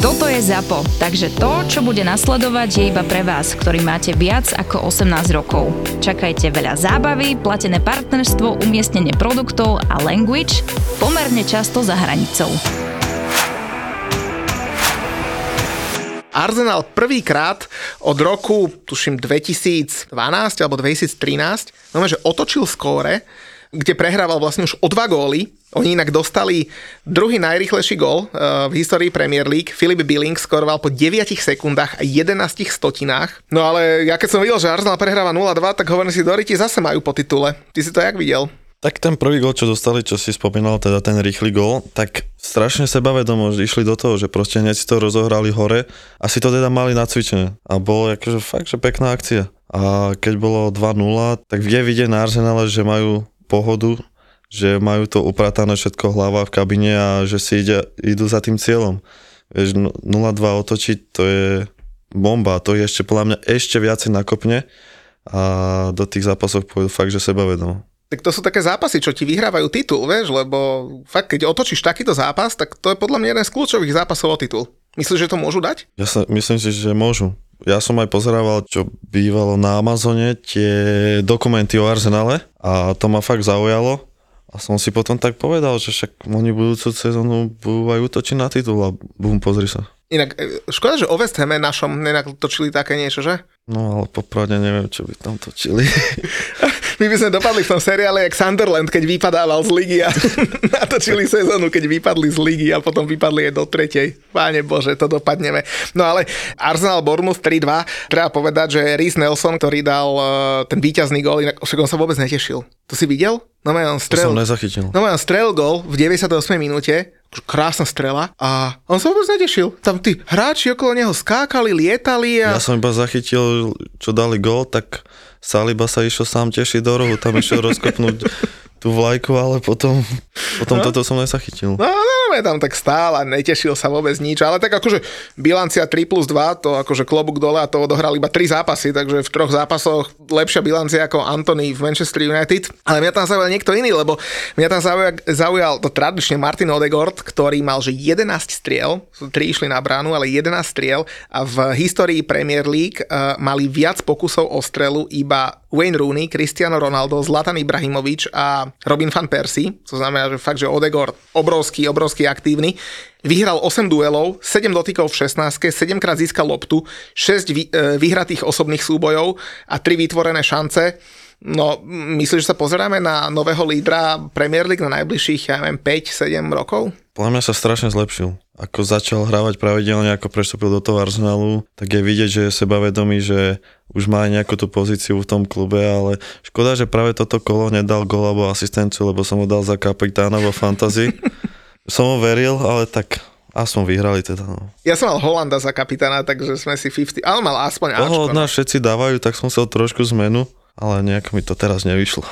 Toto je ZAPO, takže to, čo bude nasledovať, je iba pre vás, ktorý máte viac ako 18 rokov. Čakajte veľa zábavy, platené partnerstvo, umiestnenie produktov a language pomerne často za hranicou. Arsenal prvýkrát od roku, tuším, 2012 alebo 2013, no, že otočil skóre, kde prehrával vlastne už o dva góly oni inak dostali druhý najrychlejší gol uh, v histórii Premier League. Filip Billing skoroval po 9 sekundách a 11 stotinách. No ale ja keď som videl, že Arsenal prehráva 0-2, tak hovorím si, Doriti zase majú po titule. Ty si to jak videl? Tak ten prvý gol, čo dostali, čo si spomínal, teda ten rýchly gol, tak strašne sebavedomo že išli do toho, že proste hneď si to rozohrali hore a si to teda mali nacvičené. A bolo akože fakt, že pekná akcia. A keď bolo 2-0, tak vie vidieť na Arsenale, že majú pohodu že majú to upratané všetko hlava v kabine a že si ide, idú za tým cieľom. Vieš, 0-2 otočiť, to je bomba, to je ešte podľa mňa ešte viacej nakopne a do tých zápasov pôjdu fakt, že sebavedomo. Tak to sú také zápasy, čo ti vyhrávajú titul, vieš, lebo fakt, keď otočíš takýto zápas, tak to je podľa mňa jeden z kľúčových zápasov o titul. Myslíš, že to môžu dať? Ja sa, myslím si, že môžu. Ja som aj pozerával, čo bývalo na Amazone, tie dokumenty o Arsenale a to ma fakt zaujalo a som si potom tak povedal, že však oni budúcu sezónu budú aj útočiť na titul a bum, pozri sa. Inak, e, škoda, že o West Hame našom nenatočili také niečo, že? No ale popravde neviem, čo by tam točili. My by sme dopadli v tom seriále jak Sunderland, keď vypadával z ligy a natočili sezónu, keď vypadli z ligy a potom vypadli aj do tretej. Páne Bože, to dopadneme. No ale Arsenal Bournemouth 3-2, treba povedať, že Rhys Nelson, ktorý dal e, ten víťazný gól, inak však on sa vôbec netešil. To si videl? No on strel, to som nezachytil. No on strel gol v 98. minúte, krásna strela a on sa vôbec netešil. Tam tí hráči okolo neho skákali, lietali a... Ja som iba zachytil, čo dali gol, tak Saliba sa išiel sám tešiť do rohu, tam išiel rozkopnúť tú vlajku, ale potom, potom no? toto som nezachytil. No, no, no, tam tak stál a netešil sa vôbec nič, ale tak akože bilancia 3 plus 2, to akože klobúk dole a to odohral iba 3 zápasy, takže v troch zápasoch lepšia bilancia ako Anthony v Manchester United, ale mňa tam zaujal niekto iný, lebo mňa tam zaujal, zaujal to tradične Martin Odegaard, ktorý mal že 11 striel, 3 išli na bránu, ale 11 striel a v histórii Premier League uh, mali viac pokusov o strelu iba Wayne Rooney, Cristiano Ronaldo, Zlatan Ibrahimovič a Robin van Persie, to znamená, že fakt, že Odegor obrovský, obrovský aktívny. Vyhral 8 duelov, 7 dotykov v 16, 7 krát získal loptu, 6 vy, e, vyhratých osobných súbojov a 3 vytvorené šance. No, myslíš, že sa pozeráme na nového lídra Premier League na najbližších, ja neviem, 5-7 rokov? Podľa mňa sa strašne zlepšil. Ako začal hrávať pravidelne, ako prestúpil do toho Arsenalu, tak je vidieť, že je sebavedomý, že už má aj nejakú tú pozíciu v tom klube, ale škoda, že práve toto kolo nedal gol alebo asistenciu, lebo som ho dal za kapitána vo fantasy. som ho veril, ale tak aspoň vyhrali teda. No. Ja som mal Holanda za kapitána, takže sme si 50, ale mal aspoň Toho od no. nás všetci dávajú, tak som chcel trošku zmenu, ale nejak mi to teraz nevyšlo.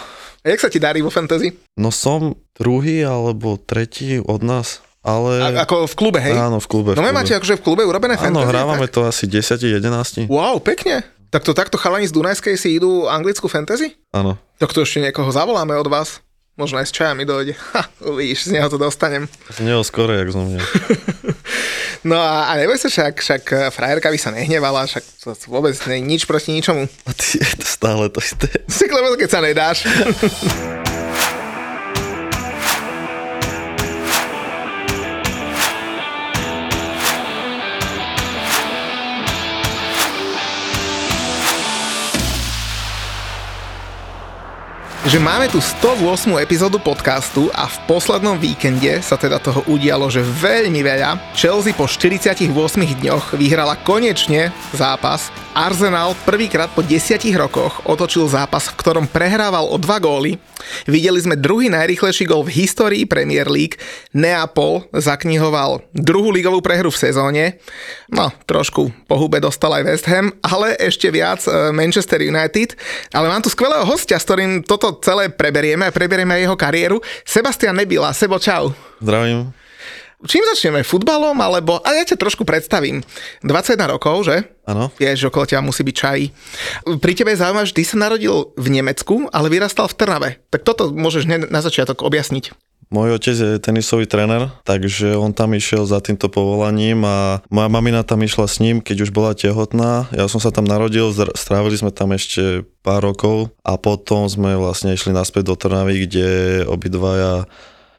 A jak sa ti darí vo fantasy? No som druhý alebo tretí od nás. Ale... A, ako v klube, hej? Áno, v klube. No my máte akože v klube urobené fantasy? Áno, hrávame tak? to asi 10-11. Wow, pekne. Tak to takto chalani z Dunajskej si idú anglickú fantasy? Áno. Tak to ešte niekoho zavoláme od vás. Možno aj s čajami dojde. Ha, uvidíš, z neho to dostanem. Z neho skoro, jak zo mňa. no a, a neboj sa však, však eh, frajerka by sa nehnevala, však to vôbec nie nič proti ničomu. A ty je to stále to isté. Si keď sa nedáš. Že máme tu 108. epizódu podcastu a v poslednom víkende sa teda toho udialo, že veľmi veľa. Chelsea po 48 dňoch vyhrala konečne zápas Arsenal prvýkrát po desiatich rokoch otočil zápas, v ktorom prehrával o dva góly. Videli sme druhý najrychlejší gól v histórii Premier League. Neapol zaknihoval druhú ligovú prehru v sezóne. No, trošku po hube dostal aj West Ham, ale ešte viac e, Manchester United. Ale mám tu skvelého hostia, s ktorým toto celé preberieme a preberieme aj jeho kariéru. Sebastian Nebila. Sebo, čau. Zdravím. Čím začneme? Futbalom? Alebo... A ja ťa trošku predstavím. 21 rokov, že? Áno. Že okolo ťa musí byť čaj. Pri tebe je zaujímavé, že ty sa narodil v Nemecku, ale vyrastal v Trnave. Tak toto môžeš na začiatok objasniť. Môj otec je tenisový tréner, takže on tam išiel za týmto povolaním a moja mamina tam išla s ním, keď už bola tehotná. Ja som sa tam narodil, strávili sme tam ešte pár rokov a potom sme vlastne išli naspäť do Trnavy, kde obidvaja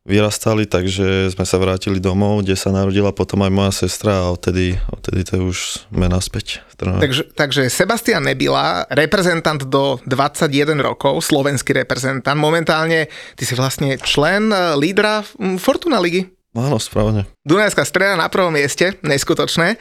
vyrastali, takže sme sa vrátili domov, kde sa narodila potom aj moja sestra a odtedy, odtedy to už sme naspäť. Takže, takže Sebastian Nebila, reprezentant do 21 rokov, slovenský reprezentant. Momentálne ty si vlastne člen eh, lídra Fortuna ligy. Áno, správne. Dunajská streda na prvom mieste, neskutočné.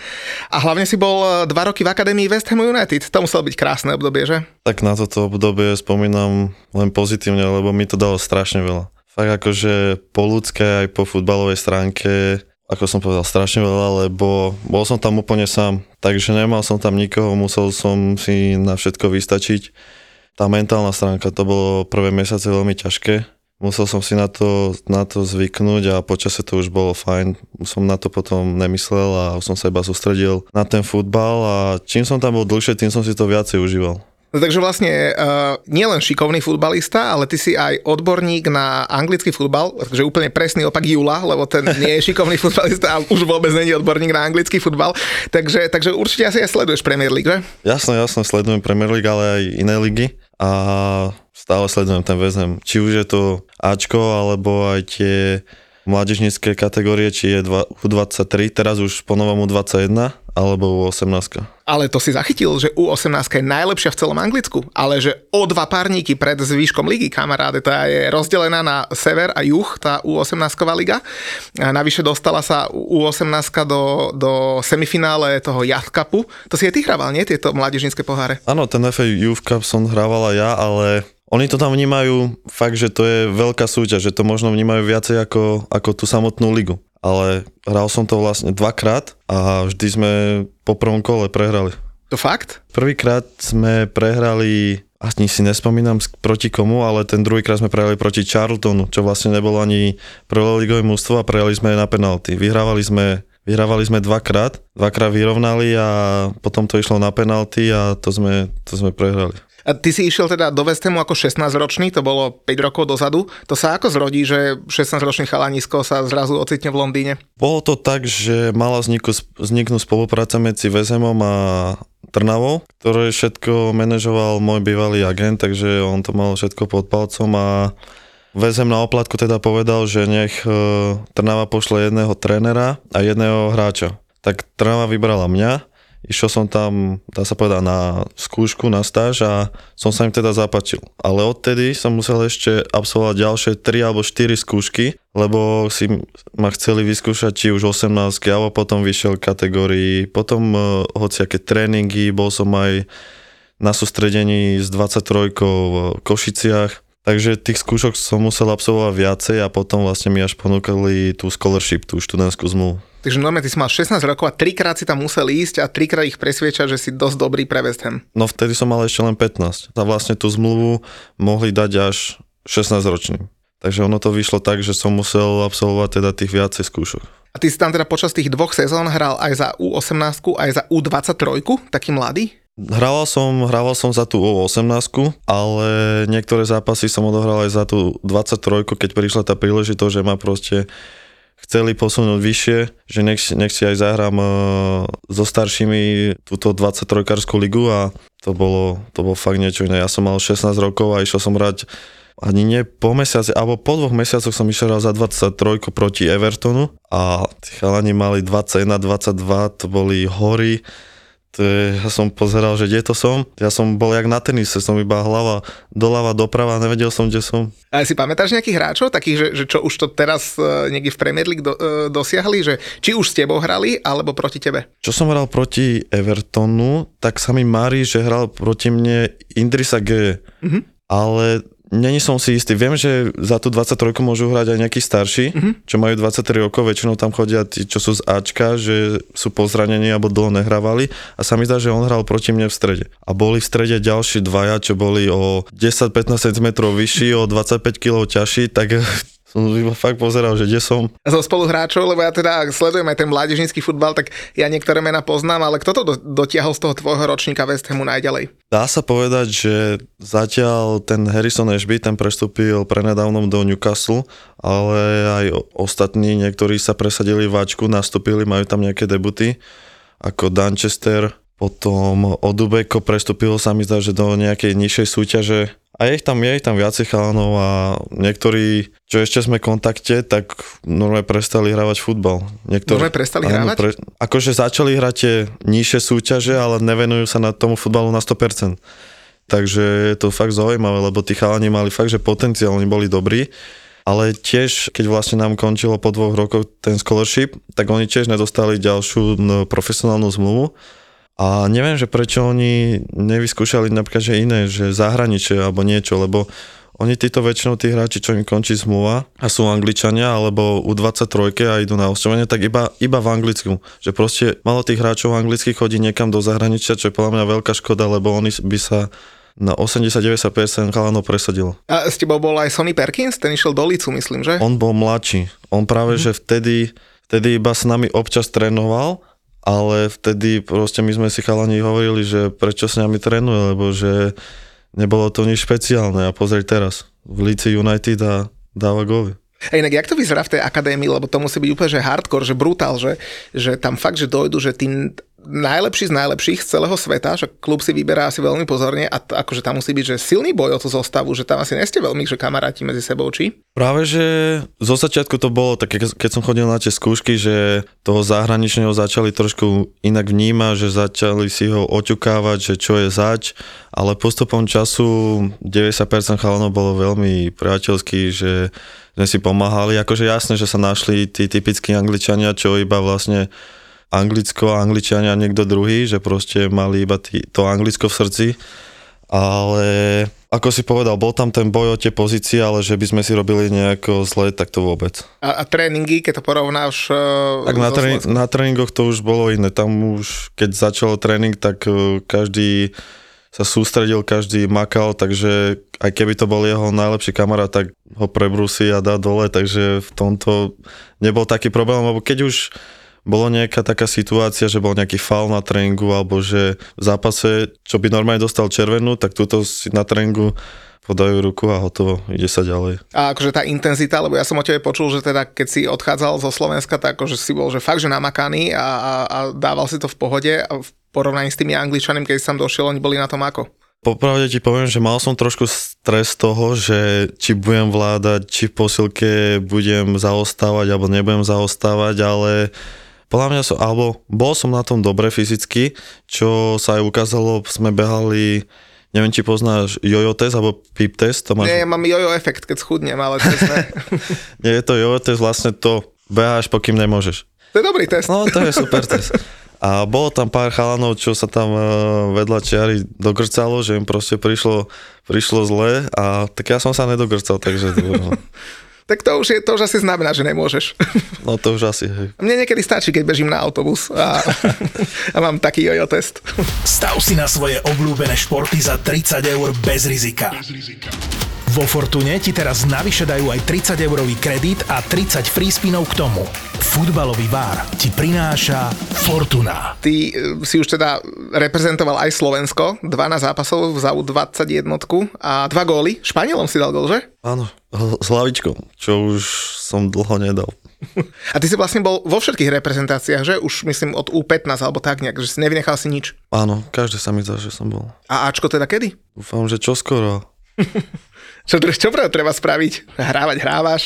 A hlavne si bol eh, dva roky v Akadémii West Ham United. To muselo byť krásne obdobie, že? Tak na toto obdobie spomínam len pozitívne, lebo mi to dalo strašne veľa tak akože po ľudské aj po futbalovej stránke, ako som povedal, strašne veľa, lebo bol som tam úplne sám, takže nemal som tam nikoho, musel som si na všetko vystačiť. Tá mentálna stránka, to bolo prvé mesiace veľmi ťažké, musel som si na to, na to zvyknúť a počasie to už bolo fajn. Som na to potom nemyslel a som sa iba sústredil na ten futbal a čím som tam bol dlhšie, tým som si to viacej užíval. No, takže vlastne uh, nielen šikovný futbalista, ale ty si aj odborník na anglický futbal, takže úplne presný opak Jula, lebo ten nie je šikovný futbalista a už vôbec není odborník na anglický futbal. Takže, takže určite asi aj sleduješ Premier League, že? Jasno, jasno, sledujem Premier League, ale aj iné ligy a stále sledujem ten väzem. Či už je to Ačko, alebo aj tie mládežnícke kategórie, či je U23, teraz už po novom U21, alebo U18. Ale to si zachytil, že U18 je najlepšia v celom Anglicku, ale že o dva párniky pred zvýškom ligy, kamaráde, tá je rozdelená na sever a juh, tá U18 liga. A navyše dostala sa U18 do, do semifinále toho Yacht Cupu. To si je ty hrával, nie? Tieto mládežnícke poháre. Áno, ten FA Youth Cup som hrával ja, ale oni to tam vnímajú fakt, že to je veľká súťaž, že to možno vnímajú viacej ako, ako tú samotnú ligu. Ale hral som to vlastne dvakrát a vždy sme po prvom kole prehrali. To fakt? Prvýkrát sme prehrali, ani si nespomínam proti komu, ale ten druhýkrát sme prehrali proti Charltonu, čo vlastne nebolo ani prvé ligové mústvo a prehrali sme na penalty. Vyhrávali sme Vyhrávali sme dvakrát, dvakrát vyrovnali a potom to išlo na penalty a to sme, to sme prehrali. A ty si išiel teda do West ako 16-ročný, to bolo 5 rokov dozadu. To sa ako zrodí, že 16-ročný chalanisko sa zrazu ocitne v Londýne? Bolo to tak, že mala vzniknúť spolupráca medzi West a Trnavou, ktoré všetko manažoval môj bývalý agent, takže on to mal všetko pod palcom a Vezem na oplatku teda povedal, že nech e, Trnava pošle jedného trénera a jedného hráča. Tak Trnava vybrala mňa Išiel som tam, dá sa povedať, na skúšku, na stáž a som sa im teda zapačil. Ale odtedy som musel ešte absolvovať ďalšie 3 alebo 4 skúšky, lebo si ma chceli vyskúšať či už 18 alebo potom vyšiel kategórii, potom uh, hociaké tréningy, bol som aj na sústredení s 23 v Košiciach, Takže tých skúšok som musel absolvovať viacej a potom vlastne mi až ponúkali tú scholarship, tú študentskú zmluvu. Takže normálne ty si mal 16 rokov a trikrát si tam musel ísť a trikrát ich presviečať, že si dosť dobrý pre West Ham. No vtedy som mal ešte len 15. A vlastne tú zmluvu mohli dať až 16 ročným. Takže ono to vyšlo tak, že som musel absolvovať teda tých viacej skúšok. A ty si tam teda počas tých dvoch sezón hral aj za U18, aj za U23, taký mladý? Hrával som, hrával som za tú U18, ale niektoré zápasy som odohral aj za tú 23, keď prišla tá príležitosť, že ma proste chceli posunúť vyššie, že nech, nech si aj zahrám uh, so staršími túto 23-karskú ligu a to bolo, to bolo fakt niečo iné. Ja som mal 16 rokov a išiel som hrať ani nie po mesiaci, alebo po dvoch mesiacoch som išiel za 23 proti Evertonu a tí chalani mali 21, 22, to boli hory, To je, ja som pozeral, že kde to som. Ja som bol jak na tenise, som iba hlava doľava, doprava, nevedel som, kde som. A si pamätáš nejakých hráčov, takých, že, že čo už to teraz uh, niekde v Premier League do, uh, dosiahli, že či už s tebou hrali, alebo proti tebe? Čo som hral proti Evertonu, tak sa mi marí, že hral proti mne Indrisa G. Mm-hmm. Ale Není som si istý. Viem, že za tú 23 môžu hrať aj nejakí starší, mm-hmm. čo majú 23 rokov, väčšinou tam chodia tí, čo sú z Ačka, že sú pozranení alebo dlho nehrávali a sa mi zdá, že on hral proti mne v strede. A boli v strede ďalší dvaja, čo boli o 10-15 cm vyšší, o 25 kg ťažší, tak som iba fakt pozeral, že kde som. Zo spoluhráčov, lebo ja teda sledujem aj ten mládežnícky futbal, tak ja niektoré mená poznám, ale kto to do, dotiahol z toho tvojho ročníka West Hamu najďalej? Dá sa povedať, že zatiaľ ten Harrison Ashby, ten prestúpil prenedávnom do Newcastle, ale aj ostatní, niektorí sa presadili v Ačku, nastúpili, majú tam nejaké debuty, ako Danchester, potom Odubeko prestúpil sa mi zdá, že do nejakej nižšej súťaže a je ich tam, je ich tam viacej chalanov a niektorí, čo ešte sme v kontakte, tak normálne prestali hrávať futbal. Niektorí, normálne prestali áno, hrávať? Pre, akože začali hrať tie nižšie súťaže, ale nevenujú sa na tomu futbalu na 100%. Takže je to fakt zaujímavé, lebo tí chalani mali fakt, že potenciál, oni boli dobrí ale tiež, keď vlastne nám končilo po dvoch rokoch ten scholarship, tak oni tiež nedostali ďalšiu profesionálnu zmluvu a neviem, že prečo oni nevyskúšali napríklad, že iné, že zahraničie alebo niečo, lebo oni títo väčšinou tí hráči, čo im končí zmluva a sú Angličania alebo u 23 a idú na osťovanie, tak iba, iba v Anglicku. Že proste malo tých hráčov anglických chodí niekam do zahraničia, čo je podľa mňa veľká škoda, lebo oni by sa na 80-90% chalanov presadilo. A s tebou bol aj Sonny Perkins? Ten išiel do Licu, myslím, že? On bol mladší. On práve, mm. že vtedy, vtedy iba s nami občas trénoval ale vtedy proste my sme si chalani hovorili, že prečo s nami trénuje, lebo že nebolo to nič špeciálne a pozri teraz, v Líci United a dáva góly. A inak, jak to vyzerá v tej akadémii, lebo to musí byť úplne že hardcore, že brutál, že, že tam fakt, že dojdu, že tí najlepší z najlepších z celého sveta, že klub si vyberá asi veľmi pozorne a t- akože tam musí byť, že silný boj o tú zostavu, že tam asi neste veľmi, že kamaráti medzi sebou, či? Práve, že zo začiatku to bolo také, keď som chodil na tie skúšky, že toho zahraničného začali trošku inak vnímať, že začali si ho oťukávať, že čo je zač, ale postupom času 90% chalanov bolo veľmi priateľský, že sme si pomáhali, akože jasné, že sa našli tí typickí angličania, čo iba vlastne Anglicko a Angličania niekto druhý, že proste mali iba tý, to Anglicko v srdci, ale ako si povedal, bol tam ten boj o tie pozície, ale že by sme si robili nejako zle, tak to vôbec. A, a tréningy, keď to porovnáš uh, Tak na, tréning, na tréningoch to už bolo iné. Tam už, keď začal tréning, tak uh, každý sa sústredil, každý makal, takže aj keby to bol jeho najlepší kamarát, tak ho prebrúsi a dá dole, takže v tomto nebol taký problém, lebo keď už bolo nejaká taká situácia, že bol nejaký faul na tréningu alebo že v zápase, čo by normálne dostal červenú, tak túto si na tréningu podajú ruku a hotovo, ide sa ďalej. A akože tá intenzita, lebo ja som o tebe počul, že teda keď si odchádzal zo Slovenska, tak akože si bol že fakt, že namakaný a, a, a dával si to v pohode a v porovnaní s tými Angličanmi, keď si tam došiel, oni boli na tom ako? Popravde ti poviem, že mal som trošku stres toho, že či budem vládať, či v posilke budem zaostávať alebo nebudem zaostávať, ale podľa mňa som, alebo bol som na tom dobre fyzicky, čo sa aj ukázalo, sme behali neviem, či poznáš jojo test alebo pip test. To máš... Nie, ja mám jojo efekt, keď schudnem, ale to sme... Nie, je to jojo test vlastne to, beháš, pokým nemôžeš. To je dobrý test. No, to je super test. A bolo tam pár chalanov, čo sa tam e, vedľa čiary dogrcalo, že im proste prišlo, prišlo zle a tak ja som sa nedogrcal, takže to bolo tak to už, je, to už asi znamená, že nemôžeš. No to už asi, hej. Mne niekedy stačí, keď bežím na autobus a, a mám taký jojo test. Stav si na svoje obľúbené športy za 30 eur bez rizika. Bez rizika. Vo Fortune ti teraz navyše dajú aj 30 eurový kredit a 30 free spinov k tomu. Futbalový bar ti prináša Fortuna. Ty e, si už teda reprezentoval aj Slovensko, 12 zápasov za U21 a dva góly. Španielom si dal gól, že? Áno, s hlavičkou, čo už som dlho nedal. A ty si vlastne bol vo všetkých reprezentáciách, že? Už myslím od U15 alebo tak nejak, že si nevynechal si nič. Áno, každý sa mi zdá, že som bol. A Ačko teda kedy? Dúfam, že čoskoro. čo, čo treba spraviť? Hrávať, hrávaš?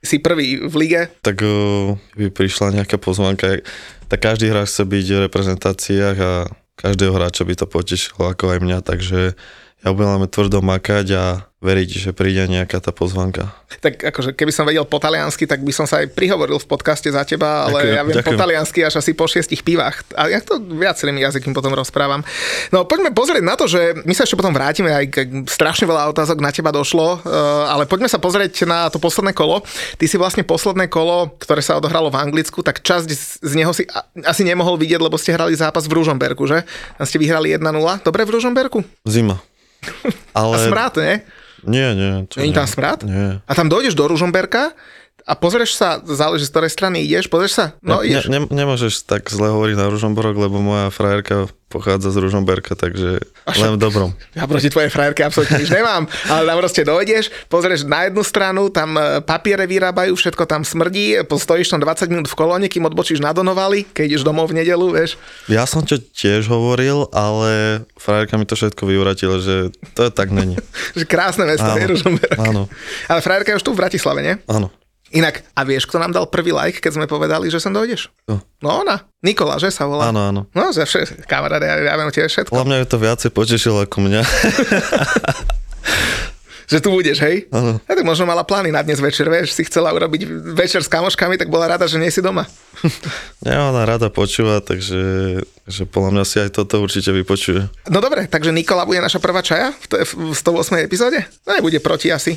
Si prvý v lige? Tak uh, by prišla nejaká pozvánka, tak každý hráč chce byť v reprezentáciách a každého hráča by to potešilo, ako aj mňa, takže ja budem tvrdo makať a veriť, že príde nejaká tá pozvanka. Tak akože keby som vedel po taliansky, tak by som sa aj prihovoril v podcaste za teba, ale ďakujem, ja viem ďakujem. po taliansky až asi po šiestich pivách. A ja to viacerými jazykmi potom rozprávam. No poďme pozrieť na to, že my sa ešte potom vrátime, aj strašne veľa otázok na teba došlo, eh, ale poďme sa pozrieť na to posledné kolo. Ty si vlastne posledné kolo, ktoré sa odohralo v Anglicku, tak časť z neho si asi nemohol vidieť, lebo ste hrali zápas v Ružomberku, že? Tam ste vyhrali 1-0. Dobre v Ružomberku? Zima. Ale... A smrát, nie? Nie, nie. Nie je tam smrad? Nie. A tam dojdeš do Ružomberka a pozrieš sa, záleží z ktorej strany ideš, pozrieš sa, no ne, ideš. Ne, nemôžeš tak zle hovoriť na Ružomberok, lebo moja frajerka pochádza z Ružomberka, takže Až, len v dobrom. Ja proti tvojej frajerke absolútne nič nemám, ale tam proste dojdeš, pozrieš na jednu stranu, tam e, papiere vyrábajú, všetko tam smrdí, stojíš tam 20 minút v kolóne, kým odbočíš na Donovali, keď ideš domov v nedelu, vieš. Ja som to tiež hovoril, ale frajerka mi to všetko vyvratila, že to tak není. že krásne mesto, áno, Ružomberok. Áno. Ale frajerka je už tu v Bratislave, nie? Áno. Inak, a vieš, kto nám dal prvý like, keď sme povedali, že sem dojdeš? No, no ona. Nikola, že sa volá? Áno, áno. No, že všetko, kamarát, ja, ja viem tiež všetko. Hlavne je to viacej potešilo ako mňa. že tu budeš, hej? Áno. Ja tak možno mala plány na dnes večer, vieš, si chcela urobiť večer s kamoškami, tak bola rada, že nie si doma. Nie, ona rada počúva, takže že podľa mňa si aj toto určite vypočuje. No dobre, takže Nikola bude naša prvá čaja v, v 108. epizóde? No nebude proti asi.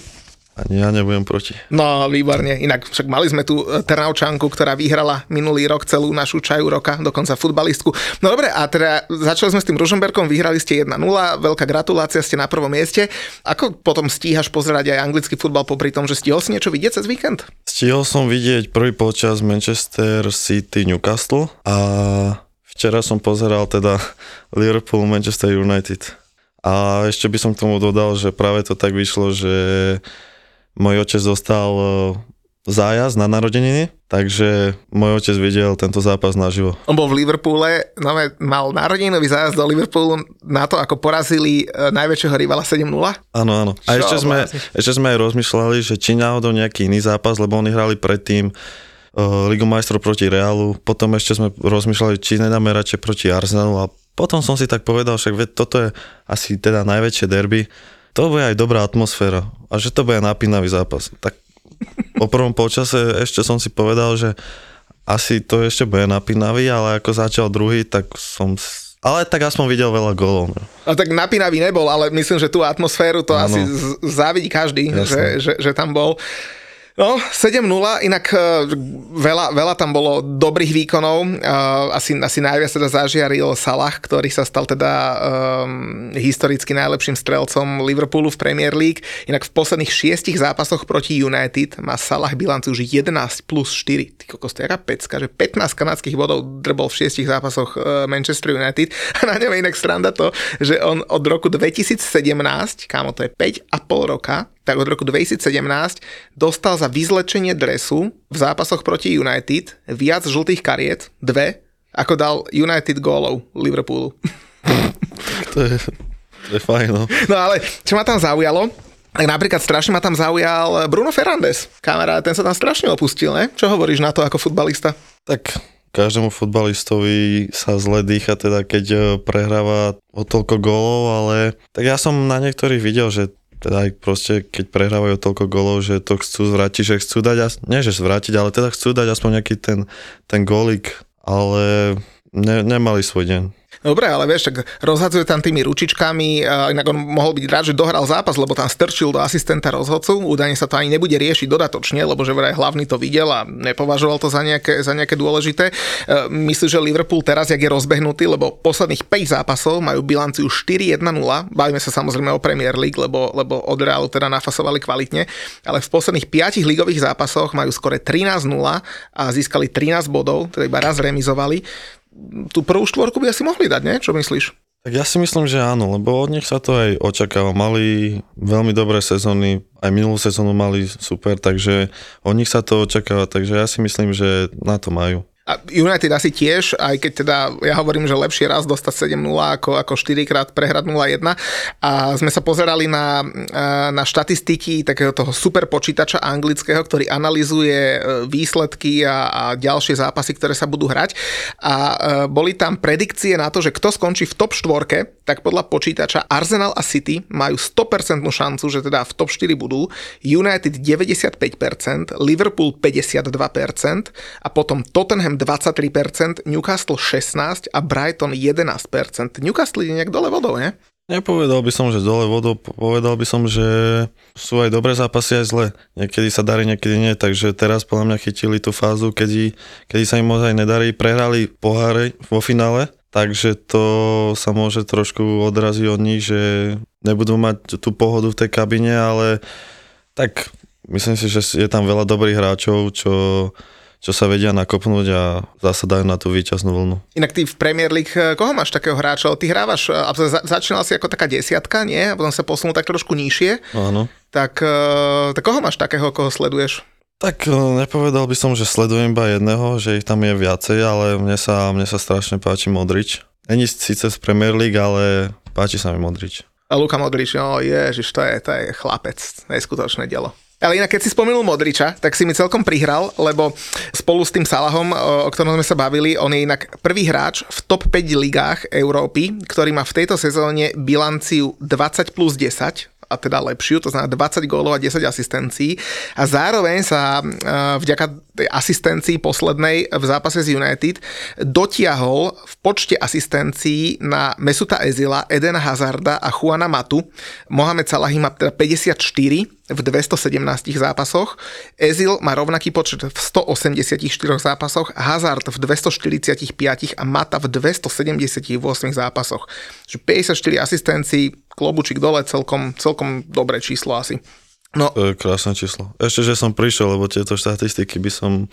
Ani ja nebudem proti. No, výborne. Inak však mali sme tu e, Trnavčanku, ktorá vyhrala minulý rok celú našu čaju roka, dokonca futbalistku. No dobre, a teda začali sme s tým Ružomberkom, vyhrali ste 1-0, veľká gratulácia, ste na prvom mieste. Ako potom stíhaš pozerať aj anglický futbal popri tom, že stihol si niečo vidieť cez víkend? Stihol som vidieť prvý počas Manchester City Newcastle a včera som pozeral teda Liverpool Manchester United. A ešte by som k tomu dodal, že práve to tak vyšlo, že môj otec dostal e, zájazd na narodeniny, takže môj otec videl tento zápas naživo. On bol v Liverpoole, no, mal narodeninový zájazd do Liverpoolu na to, ako porazili e, najväčšieho rivala 7-0. Áno, áno. A ešte sme, ešte sme aj rozmýšľali, že či náhodou nejaký iný zápas, lebo oni hrali predtým uh, Ligu majstrov proti Realu, potom ešte sme rozmýšľali, či nedáme radšej proti Arsenalu a potom som si tak povedal, však toto je asi teda najväčšie derby, to bude aj dobrá atmosféra a že to bude napínavý zápas. Tak po prvom počase ešte som si povedal, že asi to ešte bude napínavý, ale ako začal druhý, tak som ale tak aspoň videl veľa golov. No. Tak napínavý nebol, ale myslím, že tú atmosféru to ano. asi závidí každý, že, že, že tam bol. No, 7-0, inak uh, veľa, veľa tam bolo dobrých výkonov. Uh, asi, asi najviac teda zažiaril Salah, ktorý sa stal teda um, historicky najlepším strelcom Liverpoolu v Premier League. Inak v posledných šiestich zápasoch proti United má Salah bilanciu už 11 plus 4. Ty kokos, to je pecka, že 15 kanadských bodov drbol v šiestich zápasoch uh, Manchester United. A na ňom je inak stranda to, že on od roku 2017, kámo, to je 5,5 roka, tak od roku 2017 dostal za vyzlečenie dresu v zápasoch proti United viac žltých kariet, dve, ako dal United gólov Liverpoolu. to je, to je fajn, no. No ale čo ma tam zaujalo, tak napríklad strašne ma tam zaujal Bruno Ferrandes. Kamarát, ten sa tam strašne opustil, ne? Čo hovoríš na to ako futbalista? Tak každému futbalistovi sa zle dýcha, teda keď eh, prehráva o toľko gólov, ale tak ja som na niektorých videl, že teda aj proste, keď prehrávajú toľko golov, že to chcú zvrátiť, že chcú dať, nie že zvrátiť, ale teda chcú dať aspoň nejaký ten, ten golik, ale ne, nemali svoj deň. Dobre, ale vieš, tak rozhadzuje tam tými ručičkami, inak on mohol byť rád, že dohral zápas, lebo tam strčil do asistenta rozhodcu, údajne sa to ani nebude riešiť dodatočne, lebo že vraj hlavný to videl a nepovažoval to za nejaké, za nejaké dôležité. E, myslím, že Liverpool teraz, jak je rozbehnutý, lebo posledných 5 zápasov majú bilanciu 4-1-0, bavíme sa samozrejme o Premier League, lebo, lebo od Realu teda nafasovali kvalitne, ale v posledných 5 ligových zápasoch majú skore 13-0 a získali 13 bodov, teda iba raz remizovali tú prvú štvorku by asi mohli dať, nie? Čo myslíš? Tak ja si myslím, že áno, lebo od nich sa to aj očakáva. Mali veľmi dobré sezóny, aj minulú sezónu mali super, takže od nich sa to očakáva, takže ja si myslím, že na to majú. A United asi tiež, aj keď teda ja hovorím, že lepšie raz dostať 7-0 ako, ako 4 krát prehrať 0-1. A sme sa pozerali na, na štatistiky takého toho super počítača anglického, ktorý analizuje e, výsledky a, a ďalšie zápasy, ktoré sa budú hrať. A e, boli tam predikcie na to, že kto skončí v top 4, tak podľa počítača Arsenal a City majú 100% šancu, že teda v top 4 budú. United 95%, Liverpool 52% a potom Tottenham 23%, Newcastle 16% a Brighton 11%. Newcastle je nejak dole vodou, ne? Nepovedal by som, že dole vodou, povedal by som, že sú aj dobré zápasy, aj zle. Niekedy sa darí, niekedy nie, takže teraz podľa mňa chytili tú fázu, kedy, kedy sa im ozaj nedarí, prehrali poháre vo finále, takže to sa môže trošku odraziť od nich, že nebudú mať tú pohodu v tej kabine, ale tak myslím si, že je tam veľa dobrých hráčov, čo čo sa vedia nakopnúť a zase dajú na tú výťaznú vlnu. Inak ty v Premier League, eh, koho máš takého hráča? Ty hrávaš, eh, začínal si ako taká desiatka, nie? A potom sa posunul tak trošku nižšie. Áno. Tak, eh, tak koho máš takého, koho sleduješ? Tak nepovedal by som, že sledujem iba jedného, že ich tam je viacej, ale mne sa, mne sa strašne páči Modrič. Není síce z Premier League, ale páči sa mi Modrič. A Luka Modrič, no ježiš, to je, to je chlapec, neskutočné dielo. Ale inak, keď si spomenul Modriča, tak si mi celkom prihral, lebo spolu s tým Salahom, o ktorom sme sa bavili, on je inak prvý hráč v top 5 ligách Európy, ktorý má v tejto sezóne bilanciu 20 plus 10, a teda lepšiu, to znamená 20 gólov a 10 asistencií a zároveň sa vďaka tej asistencii poslednej v zápase z United dotiahol v počte asistencií na Mesuta Ezila, Edena Hazarda a Juana Matu. Mohamed Salah má teda 54 v 217 zápasoch, Ezil má rovnaký počet v 184 zápasoch, Hazard v 245 a Mata v 278 zápasoch. 54 asistencií, klobučík dole, celkom, celkom dobré číslo asi. No. To je krásne číslo. Ešte, že som prišiel, lebo tieto štatistiky by som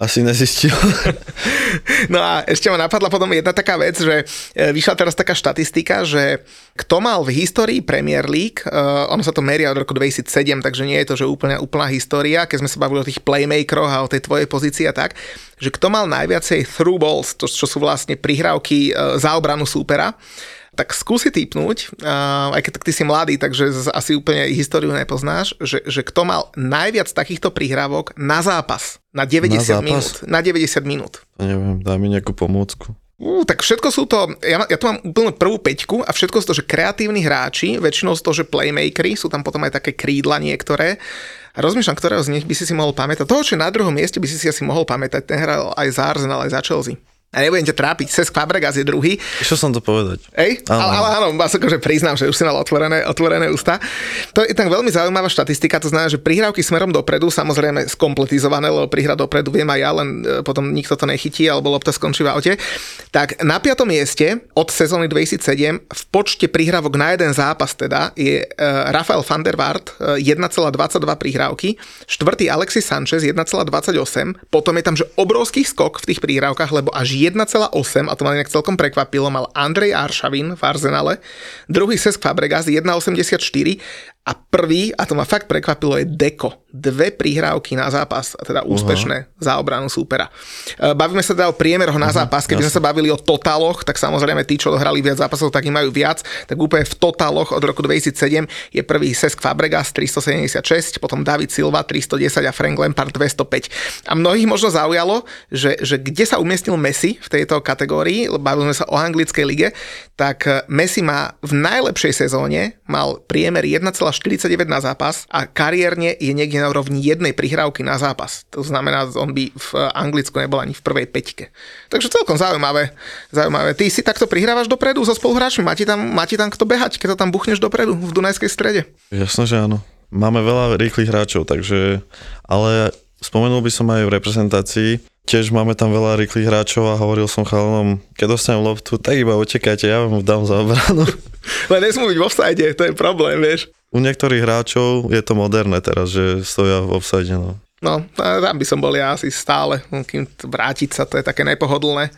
asi nezistil. No a ešte ma napadla potom jedna taká vec, že e, vyšla teraz taká štatistika, že kto mal v histórii Premier League, uh, ono sa to meria od roku 2007, takže nie je to, že úplne úplná história, keď sme sa bavili o tých playmakeroch a o tej tvojej pozícii a tak, že kto mal najviacej through balls, to, čo sú vlastne prihrávky uh, za obranu súpera, tak skúsi typnúť, uh, aj keď ty si mladý, takže asi úplne históriu nepoznáš, že, že kto mal najviac takýchto prihrávok na zápas, na 90 na zápas? minút. Na 90 minút. Neviem, daj mi nejakú pomôcku. Uh, tak všetko sú to, ja, ja tu mám úplne prvú peťku a všetko sú to, že kreatívni hráči, väčšinou sú to, že playmakery, sú tam potom aj také krídla niektoré. A rozmýšľam, ktorého z nich by si si mohol pamätať. Toho, čo na druhom mieste by si si asi mohol pamätať, ten hral aj za Arsenal, aj za Chelsea a nebudem ťa trápiť, Cesc Fabregas je druhý. Čo som to povedať? Ej, áno. ale, ale áno, vás akože priznám, že už si mal otvorené, otvorené ústa. To je tak veľmi zaujímavá štatistika, to znamená, že prihrávky smerom dopredu, samozrejme skompletizované, lebo prihrať dopredu viem aj ja, len e, potom nikto to nechytí, alebo lopta skončí v aute. Tak na piatom mieste od sezóny 2007 v počte prihrávok na jeden zápas teda je uh, Rafael van der Waart uh, 1,22 prihrávky, štvrtý Alexis Sanchez 1,28, potom je tam že obrovský skok v tých prihrávkach, lebo až 1,8 a to ma nejak celkom prekvapilo, mal Andrej Aršavin v Arsenale, druhý Sesk Fabregas 1,84 a prvý, a to ma fakt prekvapilo, je Deko. Dve prihrávky na zápas, a teda úspešné uh-huh. za obranu súpera. E, bavíme sa teda o priemeroch na uh-huh, zápas, keby sme sa bavili o totáloch, tak samozrejme tí, čo hrali viac zápasov, tak im majú viac. Tak úplne v totáloch od roku 2007 je prvý Sesk Fabregas 376, potom David Silva 310 a Frank Lampard 205. A mnohých možno zaujalo, že, že kde sa umiestnil Messi v tejto kategórii, bavíme sa o anglickej lige, tak Messi má v najlepšej sezóne mal priemer 1, 49 na zápas a kariérne je niekde na úrovni jednej prihrávky na zápas. To znamená, on by v Anglicku nebol ani v prvej peťke. Takže celkom zaujímavé. zaujímavé. Ty si takto prihrávaš dopredu so spoluhráčmi? Máte tam, máte tam kto behať, keď to tam buchneš dopredu v Dunajskej strede? Jasno, že áno. Máme veľa rýchlych hráčov, takže... Ale spomenul by som aj v reprezentácii, tiež máme tam veľa rýchlych hráčov a hovoril som chalanom, keď dostanem loptu, tak iba utekajte, ja vám dám za obranu. Len nesmú byť v offside, to je problém, vieš. U niektorých hráčov je to moderné teraz, že stoja v offside, no. No, tam by som bol ja asi stále, kým vrátiť sa, to je také nepohodlné.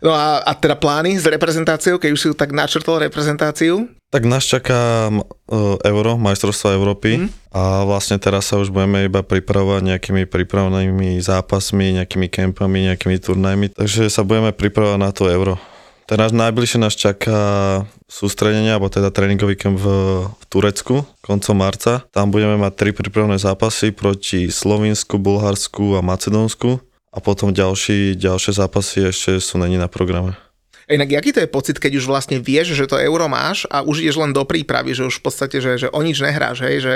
No a, a teda plány s reprezentáciou, keď už si tak načrtol reprezentáciu? Tak nás čaká uh, Euro, majstrovstvo Európy mm. a vlastne teraz sa už budeme iba pripravovať nejakými prípravnými zápasmi, nejakými kempami, nejakými turnajmi, takže sa budeme pripravovať na to Euro. Teraz najbližšie nás čaká sústredenie, alebo teda tréningový kemp v, v Turecku koncom marca. Tam budeme mať tri prípravné zápasy proti Slovinsku, Bulharsku a Macedónsku a potom ďalší, ďalšie zápasy ešte sú není na programe. Inak, aký to je pocit, keď už vlastne vieš, že to euro máš a už ideš len do prípravy, že už v podstate, že, že o nič nehráš, hej, že,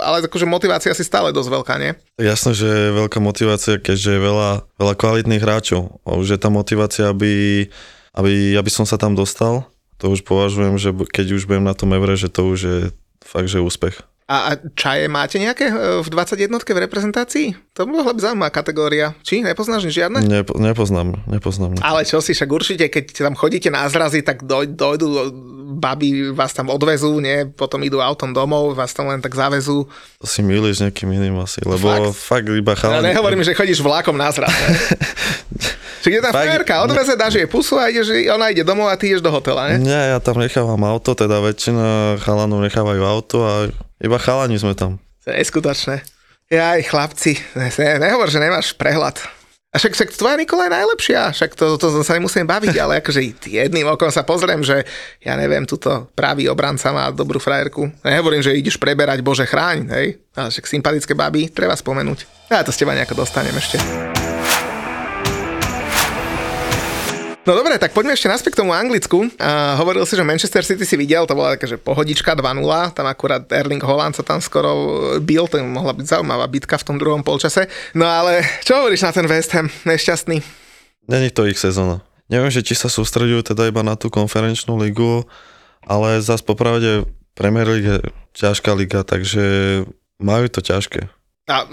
ale akože motivácia si stále dosť veľká, nie? Jasné, že je veľká motivácia, keďže je veľa, veľa kvalitných hráčov. Už je tá motivácia, aby, aby, aby som sa tam dostal. To už považujem, že keď už budem na tom evre, že to už je fakt, že úspech. A, a čaje máte nejaké e, v 21 v reprezentácii? To by byť zaujímavá kategória. Či? Nepoznáš žiadne? Nepo, nepoznám, nepoznám. Ale čo si, však určite, keď tam chodíte na zrazy, tak doj, dojdu baby, vás tam odvezú, nie? Potom idú autom domov, vás tam len tak zavezú. To si milíš nejakým iným asi, lebo fakt, fakt iba chalani. Ja nehovorím, že chodíš vlákom na zraz. Čiže je tam frajerka, odveze, dáš jej pusu a ideš, ona ide domov a ty ideš do hotela, ne? Nie, ja tam nechávam auto, teda väčšina chalanov nechávajú auto a iba chalani sme tam. To je neskutočné. Ja aj chlapci, ne, ne, nehovor, že nemáš prehľad. A však, však tvoja Nikola je najlepšia, však to, to, to sa nemusím baviť, ale akože jedným okom sa pozriem, že ja neviem, tuto pravý obranca má dobrú frajerku. Nehovorím, že ideš preberať, bože chráň, hej. Ale však sympatické baby treba spomenúť. Ja to z teba nejako dostanem ešte. No dobre, tak poďme ešte naspäť k tomu Anglicku. Uh, hovoril si, že Manchester City si videl, to bola taká, že pohodička 2-0, tam akurát Erling Holland sa tam skoro bil, to mohla byť zaujímavá bitka v tom druhom polčase. No ale čo hovoríš na ten West Ham, nešťastný? Není to ich sezóna. Neviem, že či sa sústredujú teda iba na tú konferenčnú ligu, ale zase popravde Premier League je ťažká liga, takže majú to ťažké. A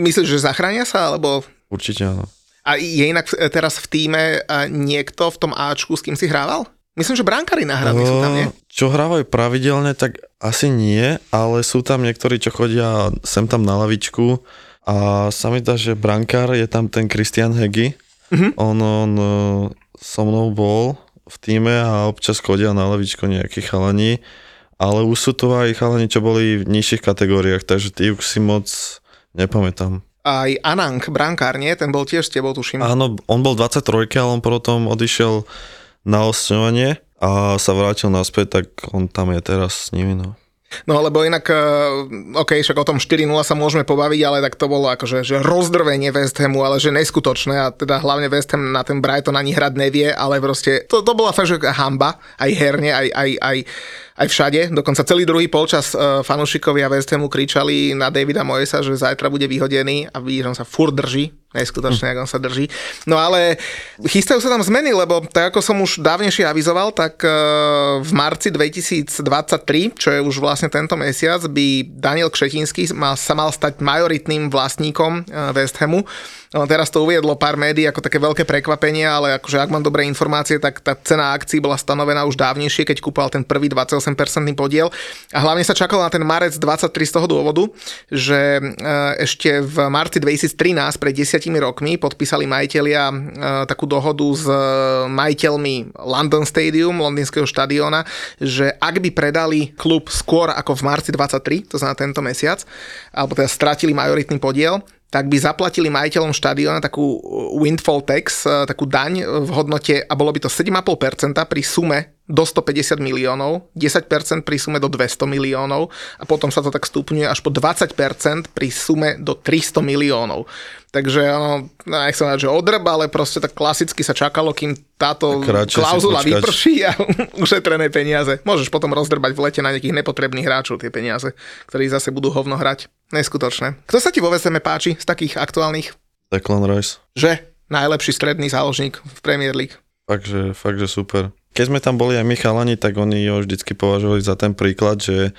myslíš, že zachránia sa, alebo... Určite áno. A je inak teraz v týme niekto v tom Ačku, s kým si hrával? Myslím, že brankári nahrali sú tam, nie? Čo hrávajú pravidelne, tak asi nie, ale sú tam niektorí, čo chodia sem tam na lavičku a sa mi dá, že brankár je tam ten Christian Hegi. Uh-huh. On, on e, so mnou bol v týme a občas chodia na lavičku nejakí chalani, ale už sú to aj chalani, čo boli v nižších kategóriách, takže ty už si moc nepamätám aj Anang, brankár, nie? Ten bol tiež s tebou, tuším. Áno, on bol 23, ale on potom odišiel na osňovanie a sa vrátil naspäť, tak on tam je teraz s nimi, no. No lebo inak, eh, OK, však o tom 4-0 sa môžeme pobaviť, ale tak to bolo akože že rozdrvenie West Hamu, ale že neskutočné a teda hlavne West Ham na ten Brighton ani hrať nevie, ale proste to, to bola fakt, hamba, aj herne, aj, aj, aj, aj všade. Dokonca celý druhý polčas uh, fanúšikovia West Hamu kričali na Davida Moesa, že zajtra bude vyhodený a vidíš, že on sa fur drží. Neskutočne, hm. ako on sa drží. No ale chystajú sa tam zmeny, lebo tak ako som už dávnejšie avizoval, tak uh, v marci 2023, čo je už vlastne tento mesiac, by Daniel Kšetinský mal, sa mal stať majoritným vlastníkom uh, West Hamu. No, teraz to uviedlo pár médií ako také veľké prekvapenie, ale akože ak mám dobré informácie, tak tá cena akcií bola stanovená už dávnejšie, keď kúpal ten prvý 28% podiel. A hlavne sa čakalo na ten marec 23 z toho dôvodu, že e, ešte v marci 2013, pred desiatimi rokmi, podpísali majiteľia e, takú dohodu s majiteľmi London Stadium, londýnskeho štadióna, že ak by predali klub skôr ako v marci 23, to znamená tento mesiac, alebo teda stratili majoritný podiel, tak by zaplatili majiteľom štadióna takú windfall tax, takú daň v hodnote, a bolo by to 7,5% pri sume do 150 miliónov, 10% pri sume do 200 miliónov a potom sa to tak stupňuje až po 20% pri sume do 300 miliónov. Takže ono, nechcem povedať, že odrb, ale proste tak klasicky sa čakalo, kým táto klauzula vyprší a ušetrené peniaze. Môžeš potom rozdrbať v lete na nejakých nepotrebných hráčov tie peniaze, ktorí zase budú hovno hrať. Neskutočné. Kto sa ti vo VSM páči z takých aktuálnych? Declan Rice. Že? Najlepší stredný záložník v Premier League. Fakt, že, fakt, že super. Keď sme tam boli aj my chalani, tak oni ho vždycky považovali za ten príklad, že,